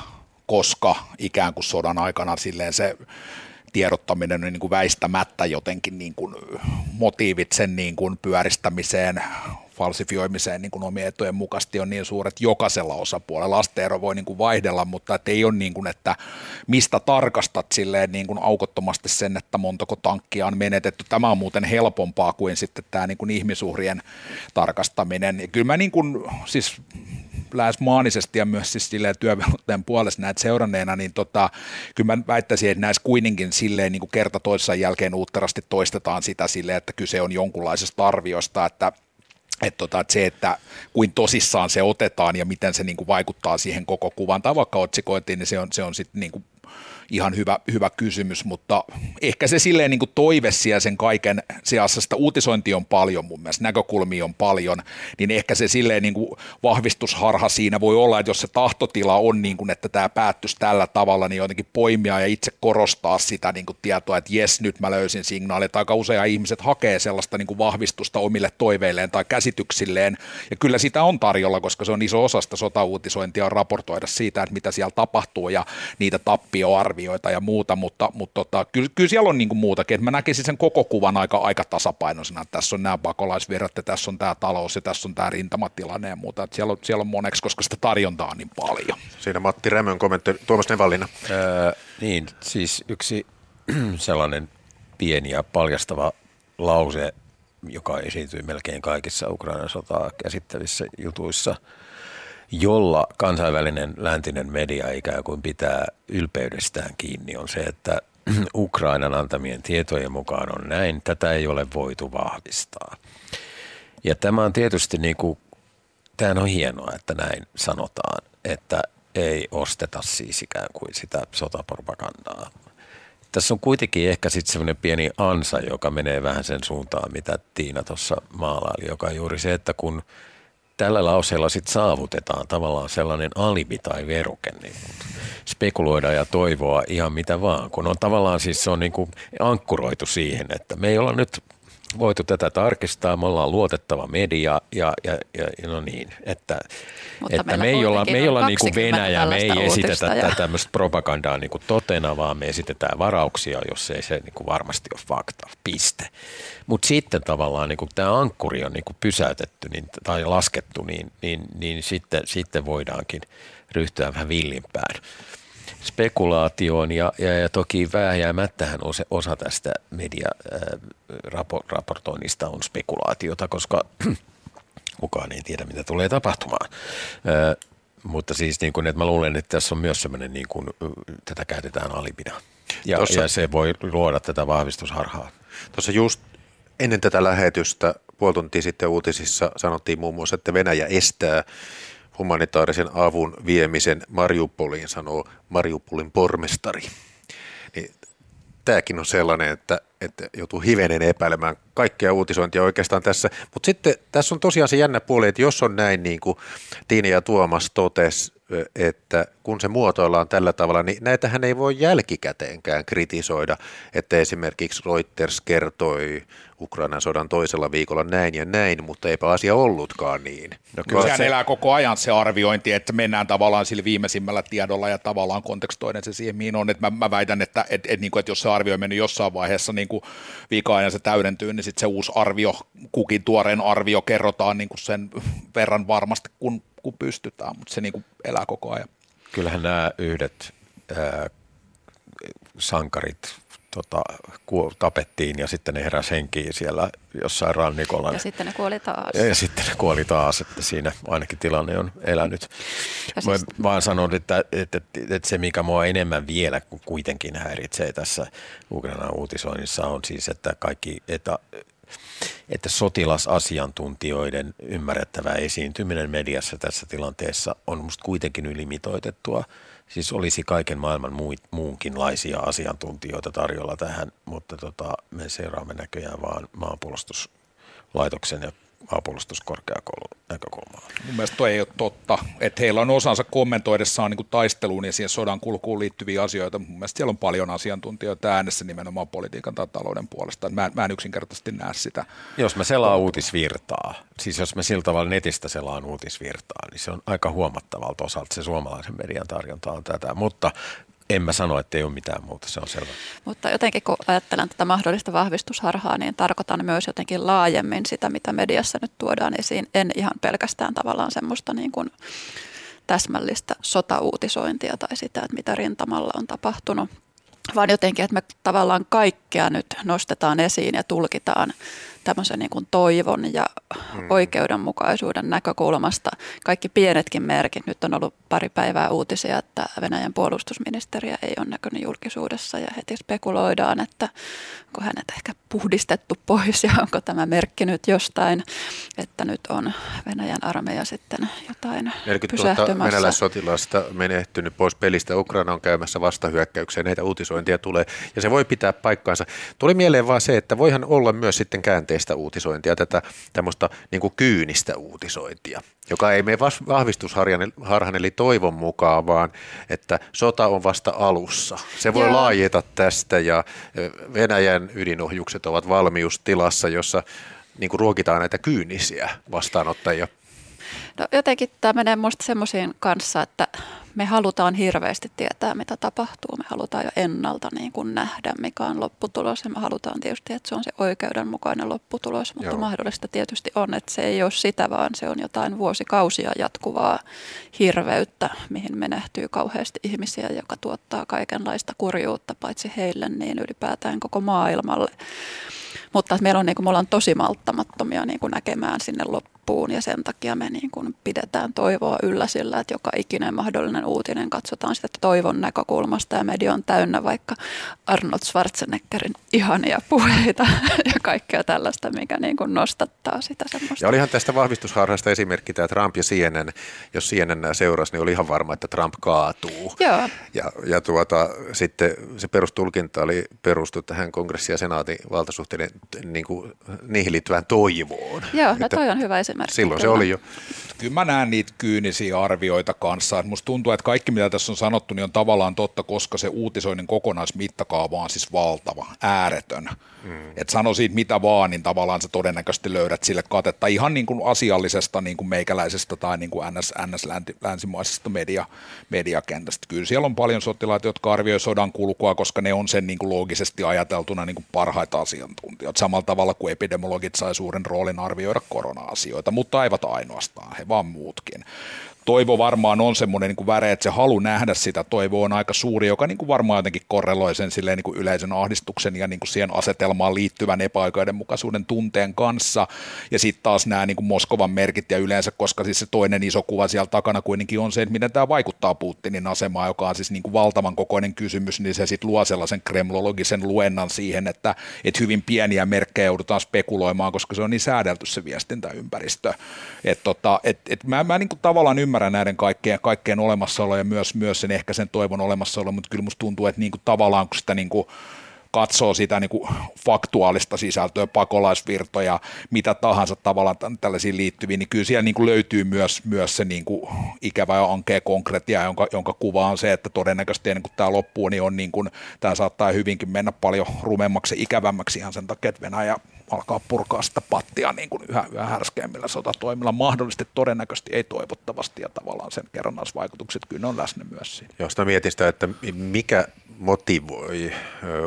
koska ikään kuin sodan aikana silleen se tiedottaminen niin kuin väistämättä jotenkin niin kuin motiivit sen niin kuin pyöristämiseen, falsifioimiseen niin kuin omien etujen mukaisesti on niin suuret jokaisella osapuolella. Asteero voi niin kuin vaihdella, mutta et ei ole niin kuin, että mistä tarkastat silleen niin kuin aukottomasti sen, että montako tankkia on menetetty. Tämä on muuten helpompaa kuin sitten tämä niin kuin ihmisuhrien tarkastaminen. Ja kyllä mä niin kuin, siis lähes maanisesti ja myös siis työvelvoitteen puolesta näitä seuranneena, niin tota, kyllä mä väittäisin, että näissä kuitenkin silleen niin kuin kerta toisessa jälkeen uutterasti toistetaan sitä silleen, että kyse on jonkunlaisesta arviosta, että että, tota, että se, että kuin tosissaan se otetaan ja miten se niin kuin vaikuttaa siihen koko kuvaan tai vaikka otsikointiin, niin se on, se on sitten niin kuin ihan hyvä, hyvä kysymys, mutta ehkä se silleen niin kuin toive siellä sen kaiken seassa, sitä uutisointia on paljon mun mielestä, näkökulmia on paljon, niin ehkä se silleen niin kuin vahvistusharha siinä voi olla, että jos se tahtotila on niin kuin, että tämä päättyisi tällä tavalla, niin jotenkin poimia ja itse korostaa sitä niin kuin tietoa, että jes, nyt mä löysin signaalit. Aika usein ihmiset hakee sellaista niin kuin vahvistusta omille toiveilleen tai käsityksilleen, ja kyllä sitä on tarjolla, koska se on iso osa sitä sotauutisointia raportoida siitä, että mitä siellä tapahtuu ja niitä tappioarvioita ja muuta, mutta, mutta tota, kyllä, kyllä siellä on niin kuin muutakin, että mä näkisin sen koko kuvan aika, aika tasapainoisena, että tässä on nämä pakolaisvirrat ja tässä on tämä talous ja tässä on tämä rintamatilanne ja muuta, että siellä on, siellä on moneksi, koska sitä tarjontaa on niin paljon. Siinä Matti Rämön kommentti, Tuomas Nevallina. Öö, niin, siis yksi (clears throat) sellainen pieni ja paljastava lause, joka esiintyy melkein kaikissa Ukrainan sotaa käsittävissä jutuissa, jolla kansainvälinen läntinen media ikään kuin pitää ylpeydestään kiinni, on se, että (clears throat) Ukrainan antamien tietojen mukaan on näin, tätä ei ole voitu vahvistaa. Ja tämä on tietysti niin kuin, tämä on hienoa, että näin sanotaan, että ei osteta siis ikään kuin sitä sotapropagandaa. Tässä on kuitenkin ehkä sitten semmoinen pieni ansa, joka menee vähän sen suuntaan, mitä Tiina tuossa maalaili, joka on juuri se, että kun tällä lauseella sitten saavutetaan tavallaan sellainen alibi tai veruke, niin spekuloida ja toivoa ihan mitä vaan, kun on tavallaan siis se on niin kuin ankkuroitu siihen, että me ei olla nyt voitu tätä tarkistaa, me ollaan luotettava media ja, ja, ja no niin, että, että me ei olla, me ei olla niin kuin Venäjä, me ei esitetä ja... tätä tämmöistä propagandaa niin kuin totena, vaan me esitetään varauksia, jos ei se niin kuin varmasti ole fakta, piste. Mutta sitten tavallaan niin kuin tämä ankkuri on niin kuin pysäytetty niin, tai laskettu, niin, niin, niin sitten, sitten voidaankin ryhtyä vähän villimpään spekulaatioon ja, ja, ja toki vääjäämättähän osa, osa tästä mediaraportoinnista on spekulaatiota, koska (clears throat) kukaan ei tiedä, mitä tulee tapahtumaan. Ö, mutta siis niin kuin, että mä luulen, että tässä on myös sellainen, niin kuin, tätä käytetään alipina. Ja, Tossa, ja se voi luoda tätä vahvistusharhaa. Tuossa just ennen tätä lähetystä puoli tuntia sitten uutisissa sanottiin muun muassa, että Venäjä estää humanitaarisen avun viemisen Mariupoliin, sanoo Mariupolin pormestari. Niin, tämäkin on sellainen, että, että joutuu hivenen epäilemään kaikkea uutisointia oikeastaan tässä. Mutta sitten tässä on tosiaan se jännä puoli, että jos on näin niin kuin Tiini ja Tuomas totesi, että kun se muotoillaan tällä tavalla, niin näitähän ei voi jälkikäteenkään kritisoida, että esimerkiksi Reuters kertoi Ukrainan sodan toisella viikolla näin ja näin, mutta eipä asia ollutkaan niin. No kyllä sehän se... elää koko ajan se arviointi, että mennään tavallaan sillä viimeisimmällä tiedolla ja tavallaan kontekstoiden se siihen, mihin on. Että mä, mä väitän, että et, et, niin kuin, että jos se arvio on mennyt jossain vaiheessa niin kuin viikon se täydentyy, niin sitten se uusi arvio, kukin tuoreen arvio kerrotaan niin kuin sen verran varmasti, kun, kun pystytään, mutta se niin kuin elää koko ajan. Kyllähän nämä yhdet äh, sankarit tota, tapettiin ja sitten ne heräsi henkiin siellä jossain rannikolla. Ja sitten ne kuoli taas. Ja, ja sitten ne kuoli taas, että siinä ainakin tilanne on elänyt. Ja siis... Mä vaan sanon, että, että, että, että se mikä mua enemmän vielä kuitenkin häiritsee tässä Ukrainan uutisoinnissa on siis, että kaikki, että että sotilasasiantuntijoiden ymmärrettävä esiintyminen mediassa tässä tilanteessa on musta kuitenkin ylimitoitettua – Siis olisi kaiken maailman muunkinlaisia asiantuntijoita tarjolla tähän, mutta tota, me seuraamme näköjään vaan maanpuolustuslaitoksen ja maanpuolustuskorkeakoulun näkökulmaa. Mun mielestä toi ei ole totta, että heillä on osansa kommentoidessaan niin taisteluun ja siihen sodan kulkuun liittyviä asioita. Mun mielestä siellä on paljon asiantuntijoita äänessä nimenomaan politiikan tai talouden puolesta. Mä, mä en yksinkertaisesti näe sitä. Jos mä selaan uutisvirtaa, siis jos mä sillä tavalla netistä selaan uutisvirtaa, niin se on aika huomattavalta osalta se suomalaisen median tarjonta on tätä. Mutta en mä sano, että ei ole mitään muuta, se on selvä. Mutta jotenkin kun ajattelen tätä mahdollista vahvistusharhaa, niin tarkoitan myös jotenkin laajemmin sitä, mitä mediassa nyt tuodaan esiin. En ihan pelkästään tavallaan semmoista niin kuin täsmällistä sotauutisointia tai sitä, että mitä rintamalla on tapahtunut, vaan jotenkin, että me tavallaan yhtäkkiä nyt nostetaan esiin ja tulkitaan tämmöisen niin kuin toivon ja mm. oikeudenmukaisuuden näkökulmasta. Kaikki pienetkin merkit. Nyt on ollut pari päivää uutisia, että Venäjän puolustusministeriä ei ole näkynyt julkisuudessa ja heti spekuloidaan, että onko hänet ehkä puhdistettu pois ja onko tämä merkki nyt jostain, että nyt on Venäjän armeija sitten jotain 40 000 venäläissotilasta menehtynyt pois pelistä. Ukraina on käymässä vastahyökkäykseen, näitä uutisointia tulee ja se voi pitää paikkaansa. Tuli mieleen vaan se, että voihan olla myös sitten käänteistä uutisointia, tätä tämmöistä niin kuin kyynistä uutisointia, joka ei mene vahvistusharhan eli toivon mukaan, vaan että sota on vasta alussa. Se voi Joo. laajeta tästä ja Venäjän ydinohjukset ovat valmiustilassa, jossa niin kuin ruokitaan näitä kyynisiä vastaanottajia. No jotenkin tämä menee minusta semmoisiin kanssa, että me halutaan hirveästi tietää, mitä tapahtuu. Me halutaan jo ennalta niin kuin nähdä, mikä on lopputulos. Ja me halutaan tietysti, että se on se oikeudenmukainen lopputulos, mutta Joo. mahdollista tietysti on, että se ei ole sitä, vaan se on jotain vuosikausia jatkuvaa hirveyttä, mihin menehtyy kauheasti ihmisiä, joka tuottaa kaikenlaista kurjuutta, paitsi heille, niin ylipäätään koko maailmalle. Mutta meillä on, niin kuin, me ollaan tosi malttamattomia niin kuin näkemään sinne loppuun ja sen takia me niin kuin pidetään toivoa yllä sillä, että joka ikinen mahdollinen uutinen katsotaan sitä toivon näkökulmasta ja media on täynnä vaikka Arnold Schwarzeneggerin ihania puheita (laughs) ja kaikkea tällaista, mikä niin kuin nostattaa sitä semmoista. Ja olihan tästä vahvistusharhasta esimerkki tämä Trump ja CNN, jos CNN seurasi, niin oli ihan varma, että Trump kaatuu. Joo. Ja, ja tuota, sitten se perustulkinta oli perustu tähän kongressi- ja senaatin valtasuhteiden niin kuin, niihin liittyvään toivoon. Joo, no toi on hyvä esimerkki. Silloin kyllä. se oli jo. Kyllä mä näen niitä kyynisiä arvioita kanssa. Musta tuntuu, että kaikki mitä tässä on sanottu, niin on tavallaan totta, koska se uutisoinnin kokonaismittakaava on siis valtava, ääretön. Mm. Että sano siitä mitä vaan, niin tavallaan sä todennäköisesti löydät sille katetta ihan niin kuin asiallisesta niin kuin meikäläisestä tai niin kuin NS, NS länsimaisesta media, mediakentästä. Kyllä siellä on paljon sotilaita, jotka arvioivat sodan kulkua, koska ne on sen niin kuin loogisesti ajateltuna niin kuin parhaita asiantuntijoita. Samalla tavalla kuin epidemiologit sai suuren roolin arvioida korona-asioita, mutta eivät ainoastaan, he vaan muutkin toivo varmaan on semmoinen niin väre, että se halu nähdä sitä toivoa on aika suuri, joka niin kuin varmaan jotenkin korreloi sen silleen niin kuin yleisen ahdistuksen ja niin kuin siihen asetelmaan liittyvän epäoikeudenmukaisuuden tunteen kanssa. Ja sitten taas nämä niin kuin Moskovan merkit ja yleensä, koska siis se toinen iso kuva siellä takana kuitenkin on se, että miten tämä vaikuttaa Putinin asemaan, joka on siis niin kuin valtavan kokoinen kysymys, niin se sitten luo sellaisen kremlologisen luennan siihen, että, että hyvin pieniä merkkejä joudutaan spekuloimaan, koska se on niin säädelty se viestintäympäristö. Että tota, et, et mä, mä niin kuin tavallaan ymmärrän, ymmärrän näiden kaikkeen, kaikkeen olemassaolo ja myös, myös sen ehkä sen toivon olemassaolo, mutta kyllä musta tuntuu, että niin kuin tavallaan kun sitä niin kuin katsoo sitä niin kuin faktuaalista sisältöä, pakolaisvirtoja, mitä tahansa tavallaan tällaisiin liittyviin, niin kyllä siellä niin kuin löytyy myös, myös se niin kuin ikävä ja ankea konkreettia, jonka, jonka kuva on se, että todennäköisesti ennen kuin tämä loppuu, niin on niin kuin, tämä saattaa hyvinkin mennä paljon rumemmaksi ja ikävämmäksi ihan sen takia, että Venäjä alkaa purkaa sitä pattia niin kuin yhä, yhä härskeimmillä sotatoimilla. Mahdollisesti todennäköisesti ei toivottavasti ja tavallaan sen kerrannaisvaikutukset kyllä on läsnä myös siinä. Jos mietin sitä, että mikä motivoi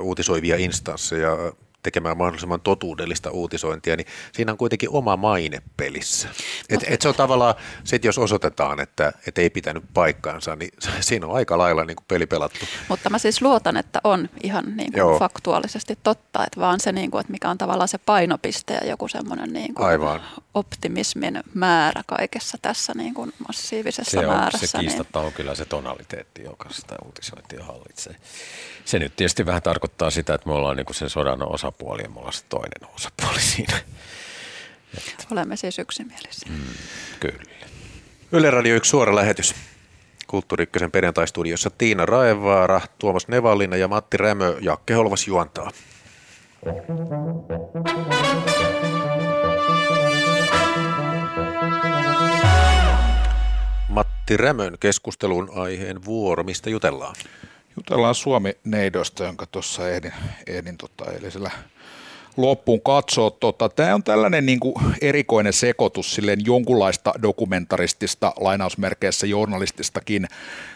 uutisoivia instansseja tekemään mahdollisimman totuudellista uutisointia, niin siinä on kuitenkin oma maine pelissä. Et, et se on tavallaan, sit jos osoitetaan, että et ei pitänyt paikkaansa, niin siinä on aika lailla niin kuin peli pelattu. Mutta mä siis luotan, että on ihan niin kuin faktuaalisesti totta, että vaan se, niin kuin, että mikä on tavallaan se painopiste ja joku semmoinen niin kuin Aivan. Optimismin määrä kaikessa tässä niin kuin massiivisessa se on, määrässä. Se kiistatta niin... on kyllä se tonaliteetti, joka sitä uutisointia hallitsee. Se nyt tietysti vähän tarkoittaa sitä, että me ollaan niin kuin sen sodan osapuoli ja me ollaan se toinen osapuoli siinä. Että. Olemme siis yksimielisiä. Mm, kyllä. Yle Radio 1 suora lähetys. Kulttuuri Ykkösen perjantaistudiossa Tiina Raevaara, Tuomas Nevallina ja Matti Rämö. Jakke Holvas juontaa. Matti Rämön keskustelun aiheen vuoro. Mistä jutellaan? Jutellaan Suomi-neidosta, jonka tuossa ehdin, ehdin tota, eilisellä loppuun katsoa. Tota, Tämä on tällainen niin kuin erikoinen sekoitus silleen jonkunlaista dokumentaristista, lainausmerkeissä journalististakin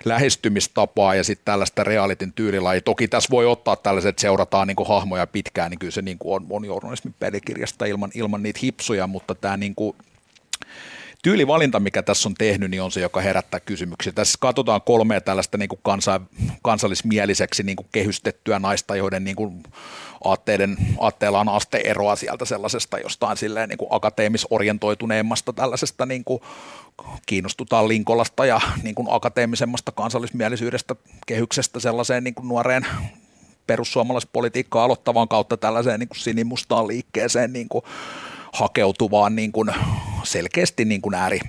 lähestymistapaa ja sitten tällaista realitin tyylilajia. Toki tässä voi ottaa tällaiset, että seurataan niin kuin hahmoja pitkään, niin kyllä se niin kuin on, on journalismin pelikirjasta ilman, ilman niitä hipsuja, mutta tämä niin kuin tyylivalinta, mikä tässä on tehnyt, niin on se, joka herättää kysymyksiä. Tässä katsotaan kolmea tällaista niin kuin kansa, kansallismieliseksi niin kuin kehystettyä naista, joiden niin kuin aatteiden, aatteella on asteeroa sieltä sellaisesta jostain silleen niin kuin akateemisorientoituneemmasta tällaisesta niin kuin kiinnostutaan Linkolasta ja niin kuin akateemisemmasta kansallismielisyydestä kehyksestä sellaiseen niin kuin nuoreen perussuomalaispolitiikkaa aloittavaan kautta tällaiseen niin kuin sinimustaan liikkeeseen niin kuin hakeutuvaan niin kuin selkeästi niin kuin ääri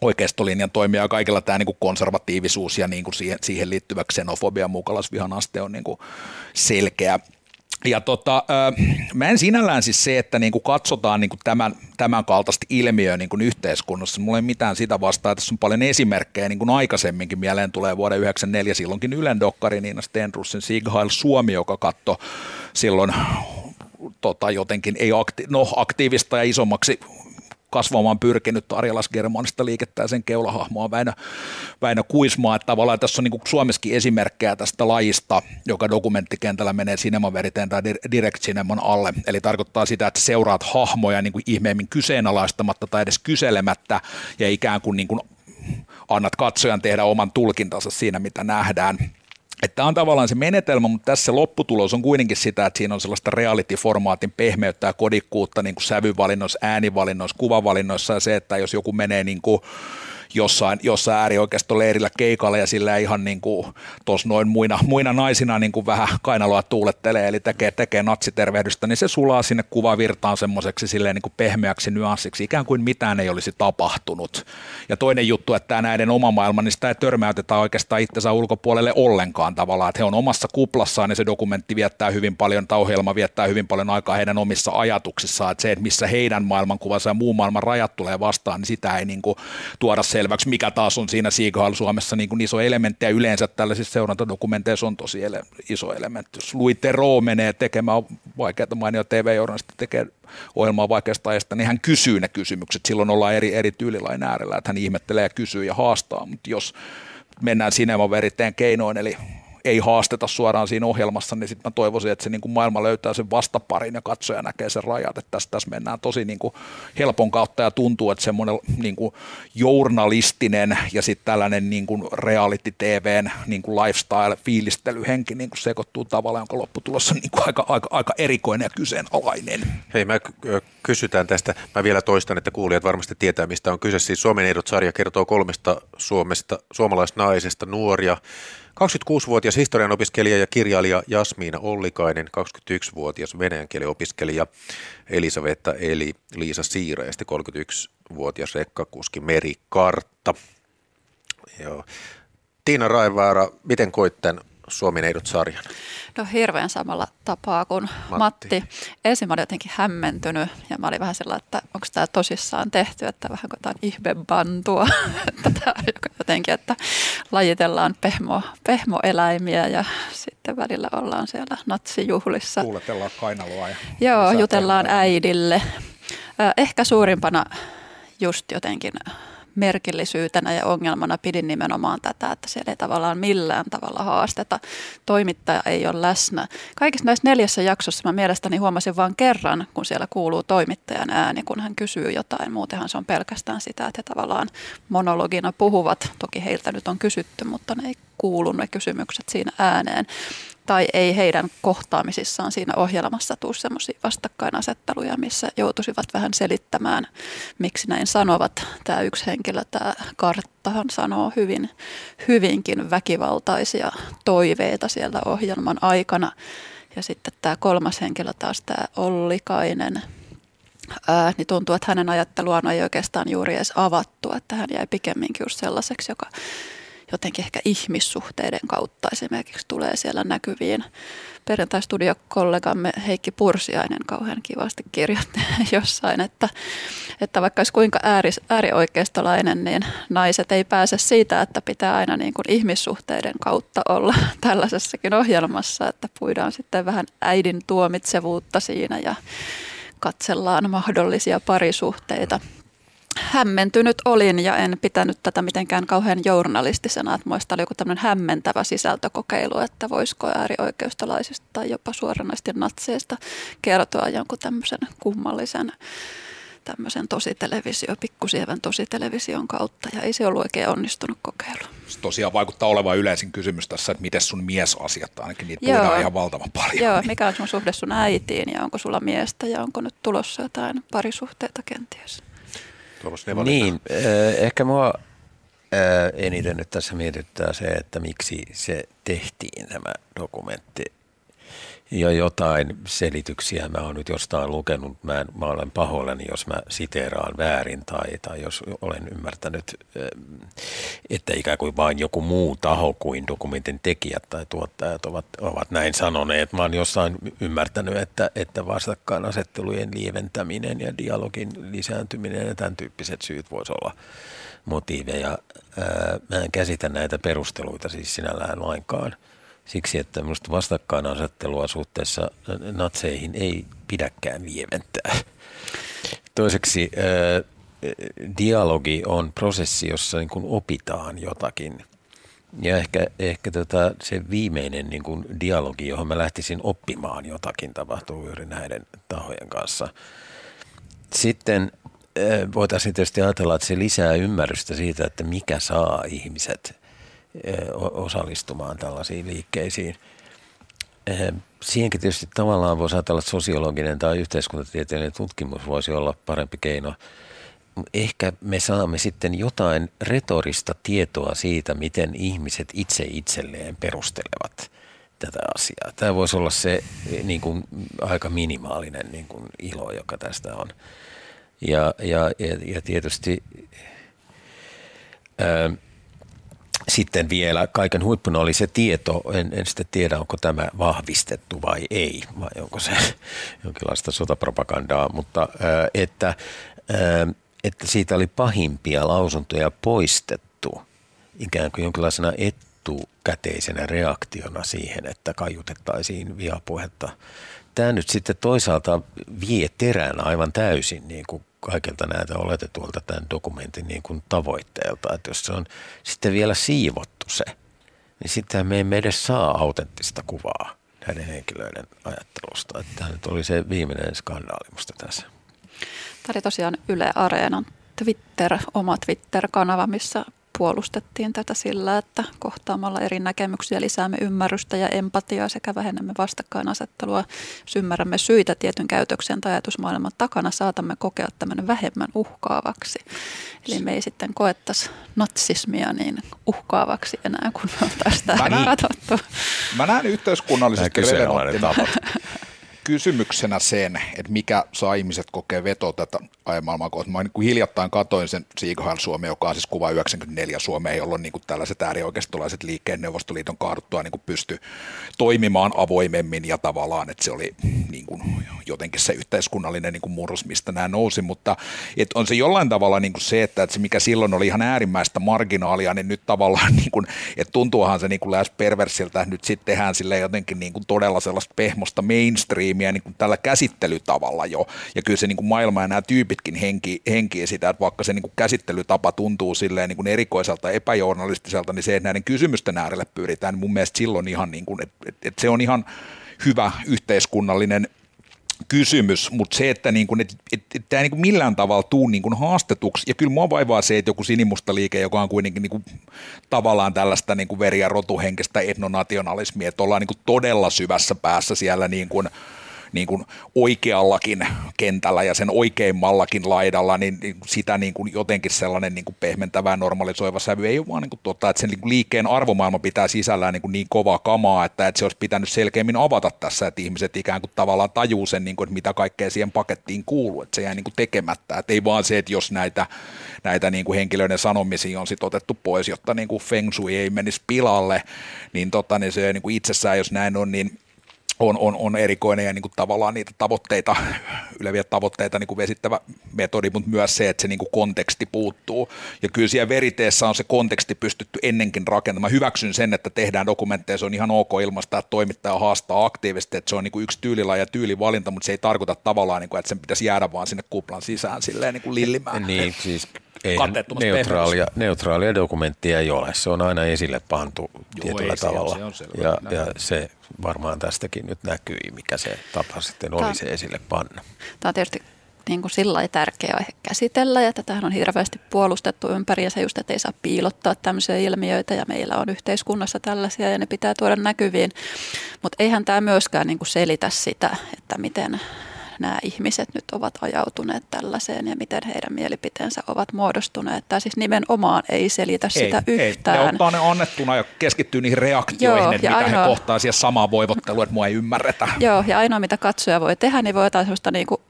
oikeistolinjan toimia ja kaikilla tämä niin kuin konservatiivisuus ja niin kuin siihen, siihen liittyvä xenofobia muukalaisvihan aste on niin kuin selkeä. Ja tota, mä en sinällään siis se, että niinku katsotaan niinku tämän, tämän kaltaista ilmiöä niinku yhteiskunnassa, mulla ei mitään sitä vastaa, tässä on paljon esimerkkejä, niin kuin aikaisemminkin mieleen tulee vuoden 1994 silloinkin Ylen dokkari Niina Stenrussin Sighail Suomi, joka katsoi silloin tota, jotenkin ei akti- no, aktiivista ja isommaksi kasvamaan pyrkinyt Arjalas Germanista liikettä ja sen keulahahmoa Väinö, Väinö Kuismaa. Että tavallaan tässä on niin Suomessakin esimerkkejä tästä lajista, joka dokumenttikentällä menee Cinemaveriteen tai Direct Cineman alle. Eli tarkoittaa sitä, että seuraat hahmoja niin kuin ihmeemmin kyseenalaistamatta tai edes kyselemättä ja ikään kuin, niin kuin annat katsojan tehdä oman tulkintansa siinä, mitä nähdään. Että on tavallaan se menetelmä, mutta tässä lopputulos on kuitenkin sitä, että siinä on sellaista reality-formaatin pehmeyttä ja kodikkuutta niin kuin sävyvalinnoissa, äänivalinnoissa, kuvavalinnoissa ja se, että jos joku menee niin kuin jossain, jossain äärioikeistoleirillä keikalla ja sillä ihan niin kuin tuossa noin muina, muina naisina niin kuin vähän kainaloa tuulettelee, eli tekee, tekee natsitervehdystä, niin se sulaa sinne kuvavirtaan semmoiseksi silleen niin kuin pehmeäksi nyanssiksi, ikään kuin mitään ei olisi tapahtunut. Ja toinen juttu, että tämä näiden oma maailma, niin sitä ei törmäytetä oikeastaan itsensä ulkopuolelle ollenkaan tavallaan, että he on omassa kuplassaan ja se dokumentti viettää hyvin paljon, tai ohjelma viettää hyvin paljon aikaa heidän omissa ajatuksissaan, että se, että missä heidän maailmankuvansa ja muu maailman rajat tulee vastaan, niin sitä ei niin kuin tuoda se selväksi, mikä taas on siinä Seagull Suomessa niin kuin iso elementti, ja yleensä tällaisissa seurantadokumenteissa on tosi ele- iso elementti. Jos Louis Theroux menee tekemään vaikeaa mainio TV-journalista tekee ohjelmaa vaikeasta ajasta, niin hän kysyy ne kysymykset. Silloin ollaan eri, eri tyylilain äärellä, että hän ihmettelee ja kysyy ja haastaa, mutta jos mennään sinemaveriteen keinoin, eli ei haasteta suoraan siinä ohjelmassa, niin sitten mä toivoisin, että se niin kuin maailma löytää sen vastaparin ja katsoja näkee sen rajat, että tässä, tässä mennään tosi niin kuin helpon kautta ja tuntuu, että semmoinen niin kuin journalistinen ja sitten tällainen niin kuin reality TVn niin kuin lifestyle-fiilistelyhenki niin kuin sekoittuu tavallaan, jonka lopputulos on niin kuin aika, aika, aika erikoinen ja kyseenalainen. Hei, mä kysytään tästä. Mä vielä toistan, että kuulijat varmasti tietää, mistä on kyse. Siis Suomen edut-sarja kertoo kolmesta Suomesta, suomalaisnaisesta nuoria, 26-vuotias historian opiskelija ja kirjailija Jasmiina Ollikainen, 21-vuotias venäjän kielen opiskelija Elisavetta eli Liisa Siira ja 31-vuotias rekkakuski Meri Kartta. Joo. Tiina Raivaara, miten koit tämän Suomen eidot-sarjan? No hirveän samalla tapaa kuin Matti. Matti. Ensin mä olin jotenkin hämmentynyt ja mä olin vähän sellainen, että onko tämä tosissaan tehty, että vähän kuin ihmebantua, (laughs) että jotenkin, että lajitellaan pehmo, pehmoeläimiä ja sitten välillä ollaan siellä natsijuhlissa. Kuuletellaan kainaloa. Ja Joo, jutellaan äidille. Ehkä suurimpana just jotenkin merkillisyytenä ja ongelmana pidin nimenomaan tätä, että siellä ei tavallaan millään tavalla haasteta. Toimittaja ei ole läsnä. Kaikissa näissä neljässä jaksossa mä mielestäni huomasin vain kerran, kun siellä kuuluu toimittajan ääni, kun hän kysyy jotain. Muutenhan se on pelkästään sitä, että he tavallaan monologina puhuvat. Toki heiltä nyt on kysytty, mutta ne ei kuulu ne kysymykset siinä ääneen tai ei heidän kohtaamisissaan siinä ohjelmassa tule sellaisia vastakkainasetteluja, missä joutuisivat vähän selittämään, miksi näin sanovat. Tämä yksi henkilö, tämä Karttahan sanoo hyvin, hyvinkin väkivaltaisia toiveita siellä ohjelman aikana. Ja sitten tämä kolmas henkilö taas, tämä Ollikainen, ää, niin tuntuu, että hänen ajatteluaan ei oikeastaan juuri edes avattu, että hän jäi pikemminkin just sellaiseksi, joka jotenkin ehkä ihmissuhteiden kautta esimerkiksi tulee siellä näkyviin. Perjantai-studiokollegamme Heikki Pursiainen kauhean kivasti kirjoitti (laughs) jossain, että, että vaikka olisi kuinka ääri, äärioikeistolainen, niin naiset ei pääse siitä, että pitää aina niin kuin ihmissuhteiden kautta olla (laughs) tällaisessakin ohjelmassa, että puidaan sitten vähän äidin tuomitsevuutta siinä ja katsellaan mahdollisia parisuhteita hämmentynyt olin ja en pitänyt tätä mitenkään kauhean journalistisena, että muista oli joku tämmöinen hämmentävä sisältökokeilu, että voisiko äärioikeistolaisista tai jopa suoranaisesti natseista kertoa jonkun tämmöisen kummallisen tämmöisen tositelevisio, pikkusievän tositelevision kautta ja ei se ollut oikein onnistunut kokeilu. Se tosiaan vaikuttaa olevan yleisin kysymys tässä, että miten sun miesasiat, ainakin niitä Joo. puhutaan ihan valtavan paljon. Joo, mikä on sun suhde sun äitiin ja onko sulla miestä ja onko nyt tulossa jotain parisuhteita kenties? Niin, eh, ehkä mua eh, eniten nyt tässä mietittää se, että miksi se tehtiin tämä dokumentti ja jotain selityksiä mä oon nyt jostain lukenut. Mä, en, mä olen pahoillani, jos mä siteeraan väärin tai, tai jos olen ymmärtänyt, että ikään kuin vain joku muu taho kuin dokumentin tekijät tai tuottajat ovat, ovat näin sanoneet. Mä oon jossain ymmärtänyt, että, että vastakkainasettelujen lieventäminen ja dialogin lisääntyminen ja tämän tyyppiset syyt voisi olla motiiveja. Mä en käsitä näitä perusteluita siis sinällään lainkaan – siksi, että minusta vastakkainasettelua suhteessa natseihin ei pidäkään lieventää. Toiseksi dialogi on prosessi, jossa niin kuin opitaan jotakin. Ja ehkä, ehkä tota, se viimeinen niin kuin dialogi, johon mä lähtisin oppimaan jotakin, tapahtuu juuri näiden tahojen kanssa. Sitten voitaisiin tietysti ajatella, että se lisää ymmärrystä siitä, että mikä saa ihmiset – osallistumaan tällaisiin liikkeisiin. Siihenkin tietysti tavallaan voisi ajatella, että sosiologinen tai yhteiskuntatieteellinen tutkimus voisi olla parempi keino. Ehkä me saamme sitten jotain retorista tietoa siitä, miten ihmiset itse itselleen perustelevat tätä asiaa. Tämä voisi olla se niin kuin, aika minimaalinen niin kuin, ilo, joka tästä on. Ja, ja, ja tietysti ää, sitten vielä kaiken huippuna oli se tieto, en, en sitten tiedä onko tämä vahvistettu vai ei, vai onko se (laughs) jonkinlaista sotapropagandaa, mutta että, että siitä oli pahimpia lausuntoja poistettu ikään kuin jonkinlaisena etukäteisenä reaktiona siihen, että kaiutettaisiin vihapuhetta. Tämä nyt sitten toisaalta vie terän aivan täysin niin kuin kaikilta näitä oletetuilta tämän dokumentin niin kuin tavoitteelta. Että jos se on sitten vielä siivottu se, niin sitten me emme edes saa autenttista kuvaa näiden henkilöiden ajattelusta. Että tämä nyt oli se viimeinen skandaali musta tässä. Tämä oli tosiaan Yle Areenan Twitter, oma Twitter-kanava, missä puolustettiin tätä sillä, että kohtaamalla eri näkemyksiä lisäämme ymmärrystä ja empatiaa sekä vähennämme vastakkainasettelua. Jos ymmärrämme syitä tietyn käytöksen tai ajatusmaailman takana, saatamme kokea tämän vähemmän uhkaavaksi. Eli me ei sitten koettaisi natsismia niin uhkaavaksi enää, kun me on tästä mä näen. Mä näen yhteiskunnallisesti (laughs) kysymyksenä sen, että mikä saa ihmiset kokea vetoa tätä ajamaailmaa kohtaan. Mä niin hiljattain katoin sen Siegheil Suomea, joka on siis kuva 94 Suomea, jolloin niin kuin tällaiset äärioikeistolaiset liikkeen Neuvostoliiton kaaduttua niin pysty toimimaan avoimemmin ja tavallaan, että se oli niin kuin jotenkin se yhteiskunnallinen niin kuin murros, mistä nämä nousi, mutta että on se jollain tavalla niin kuin se, että, että se mikä silloin oli ihan äärimmäistä marginaalia, niin nyt tavallaan, niin kuin, että tuntuuhan se niin kuin lähes perversiltä, nyt sitten tehdään sille jotenkin niin kuin todella sellaista pehmosta mainstreamia niin kuin tällä käsittelytavalla jo, ja kyllä se niin kuin maailma ja nämä tyypitkin henki, henki sitä, että vaikka se niin kuin käsittelytapa tuntuu silleen niin kuin erikoiselta epäjournalistiselta, niin se, että näiden kysymysten äärelle pyritään, niin mun mielestä silloin ihan niin kuin, että, että, se on ihan hyvä yhteiskunnallinen kysymys, mutta se, että niin kuin, et, et, et, tämä niin kuin millään tavalla tuu niin kuin haastetuksi, ja kyllä mua vaivaa se, että joku sinimusta liike, joka on kuitenkin niin kuin, tavallaan tällaista niin kuin veri- ja rotuhenkistä etnonationalismia, että ollaan niin kuin todella syvässä päässä siellä niin kuin, niin kuin oikeallakin kentällä ja sen oikeimmallakin laidalla, niin, niin sitä niin kuin jotenkin sellainen niin kuin pehmentävä normalisoiva sävy ei ole vaan niin kuin totta, että sen niin kuin liikkeen arvomaailma pitää sisällään niin, kuin niin kovaa kamaa, että, että se olisi pitänyt selkeämmin avata tässä, että ihmiset ikään kuin tavallaan tajuu sen, niin kuin, että mitä kaikkea siihen pakettiin kuuluu, että se jäi niin kuin tekemättä, että ei vaan se, että jos näitä, näitä niin kuin henkilöiden sanomisia on sitten otettu pois, jotta niin kuin feng shui ei menisi pilalle, niin, totta, niin se niin kuin itsessään, jos näin on, niin on, on, on erikoinen ja niin kuin tavallaan niitä tavoitteita, (laughs) yleviä tavoitteita niin kuin vesittävä metodi, mutta myös se, että se niin kuin konteksti puuttuu. Ja kyllä siellä veriteessä on se konteksti pystytty ennenkin rakentamaan. Hyväksyn sen, että tehdään dokumentteja, se on ihan ok ilmaista, että toimittaja haastaa aktiivisesti, että se on niin kuin yksi tyylilaji ja tyylivalinta, mutta se ei tarkoita tavallaan, niin kuin, että sen pitäisi jäädä vaan sinne kuplan sisään silleen niin kuin lillimään. Niin, siis ei neutraalia, neutraalia dokumenttia ei ole. Se on aina esille pantu Joo, tietyllä tavalla. Se on, se on ja, ja se varmaan tästäkin nyt näkyy, mikä se tapa sitten oli Tämä, se esille panna. Tämä on tietysti niin kuin sillä tärkeä aihe käsitellä ja tätähän on hirveästi puolustettu ympäri ja se just, että ei saa piilottaa tämmöisiä ilmiöitä ja meillä on yhteiskunnassa tällaisia ja ne pitää tuoda näkyviin. Mutta eihän tämä myöskään niin kuin selitä sitä, että miten nämä ihmiset nyt ovat ajautuneet tällaiseen ja miten heidän mielipiteensä ovat muodostuneet. Tämä siis nimenomaan ei selitä ei, sitä yhtään. Ei. Ne ottaa ne annettuna ja keskittyy niihin reaktioihin, Joo, että mitä ainoa, he kohtaa siihen samaan voivotteluun, että mua ei ymmärretä. Joo, ja ainoa mitä katsoja voi tehdä, niin voi jotain sellaista niin kuin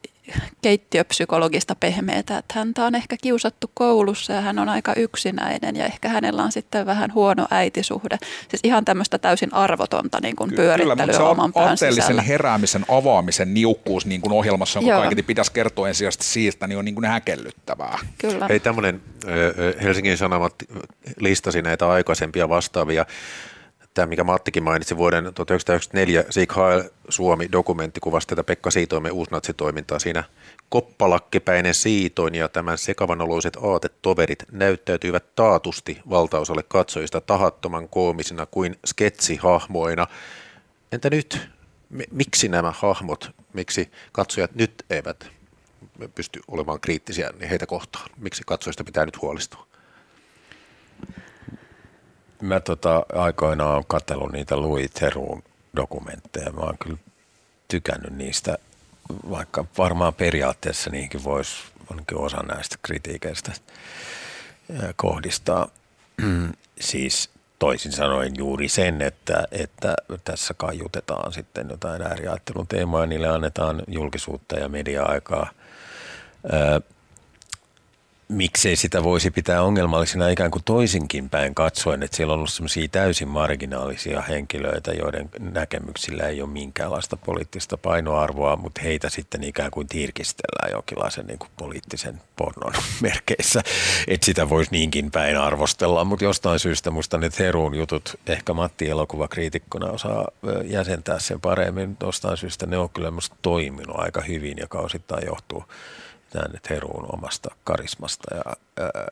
keittiöpsykologista pehmeitä, että häntä on ehkä kiusattu koulussa ja hän on aika yksinäinen ja ehkä hänellä on sitten vähän huono äitisuhde. Siis ihan tämmöistä täysin arvotonta niin kuin pyörittelyä Kyllä, se oman pään sisällä. heräämisen avaamisen niukkuus niin kuin ohjelmassa, jonka kaiketi pitäisi kertoa ensisijaisesti siitä, niin on niin kuin häkellyttävää. Kyllä. Hei tämmöinen Helsingin Sanomat listasi näitä aikaisempia vastaavia tämä, mikä Mattikin mainitsi, vuoden 1994 Sieg Heil Suomi dokumentti kuvasi tätä Pekka Siitoimen uusnatsitoimintaa. Siinä koppalakkepäinen Siitoin ja tämän sekavanoloiset aatetoverit näyttäytyivät taatusti valtaosalle katsojista tahattoman koomisina kuin sketsihahmoina. Entä nyt? Miksi nämä hahmot, miksi katsojat nyt eivät pysty olemaan kriittisiä niin heitä kohtaan? Miksi katsojista pitää nyt huolestua? Mä tota, aikoinaan olen katsellut niitä Louis Theroux dokumentteja. Mä oon kyllä tykännyt niistä, vaikka varmaan periaatteessa niihinkin voisi ainakin osa näistä kritiikeistä kohdistaa. (clears throat) siis toisin sanoen juuri sen, että, että tässä kaiutetaan sitten jotain ääriajattelun teemaa ja niille annetaan julkisuutta ja media-aikaa miksei sitä voisi pitää ongelmallisena ikään kuin toisinkin päin katsoen, että siellä on ollut sellaisia täysin marginaalisia henkilöitä, joiden näkemyksillä ei ole minkäänlaista poliittista painoarvoa, mutta heitä sitten ikään kuin tirkistellään jonkinlaisen niin kuin poliittisen pornon (laughs) merkeissä, että sitä voisi niinkin päin arvostella, mutta jostain syystä musta ne Teruun jutut, ehkä Matti elokuvakriitikkona osaa jäsentää sen paremmin, jostain syystä ne on kyllä musta toiminut aika hyvin, joka osittain johtuu tämän Teruun omasta karismasta ja ää,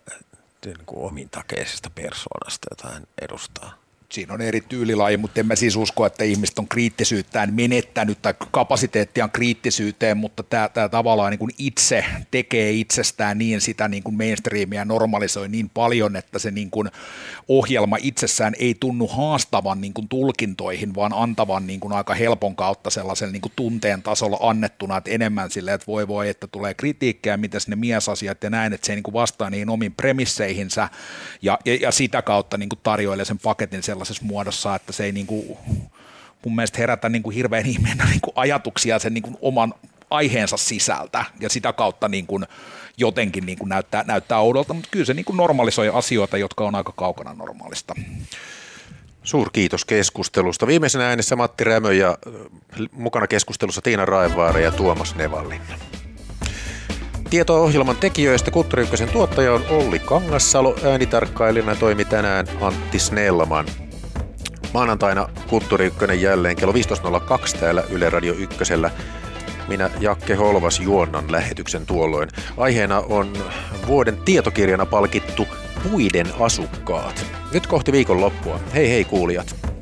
niin kuin omintakeisesta persoonasta, jota hän edustaa siinä on eri tyylilaji, mutta en mä siis usko, että ihmiset on kriittisyyttään menettänyt tai kapasiteettiaan kriittisyyteen, mutta tämä, tämä tavallaan niin kuin itse tekee itsestään niin sitä niin kuin mainstreamia normalisoi niin paljon, että se niin kuin ohjelma itsessään ei tunnu haastavan niin kuin tulkintoihin, vaan antavan niin kuin aika helpon kautta sellaisen niin kuin tunteen tasolla annettuna, että enemmän sille, että voi voi, että tulee kritiikkiä, miten ne miesasiat ja näin, että se ei niin kuin vastaa niihin omiin premisseihinsä ja, ja, ja sitä kautta niin kuin tarjoilee sen paketin sellaisessa muodossa, että se ei niin kuin, mun mielestä herätä niin kuin hirveän ihmeenä niin kuin ajatuksia sen niin kuin oman aiheensa sisältä ja sitä kautta niin kuin jotenkin niin kuin näyttää, näyttää oudolta, mutta kyllä se niin kuin normalisoi asioita, jotka on aika kaukana normaalista. Suurkiitos keskustelusta. Viimeisenä äänessä Matti Rämö ja mukana keskustelussa Tiina Raivaara ja Tuomas Nevallinna. Tietoa ohjelman tekijöistä Kulttuuri tuottaja on Olli Kangassalo, äänitarkkailijana toimi tänään Antti Snellman. Maanantaina Kulttuuri jälleen kello 15.02 täällä Yle Radio 1. Minä Jakke Holvas juonnan lähetyksen tuolloin. Aiheena on vuoden tietokirjana palkittu Puiden asukkaat. Nyt kohti viikonloppua. Hei hei kuulijat.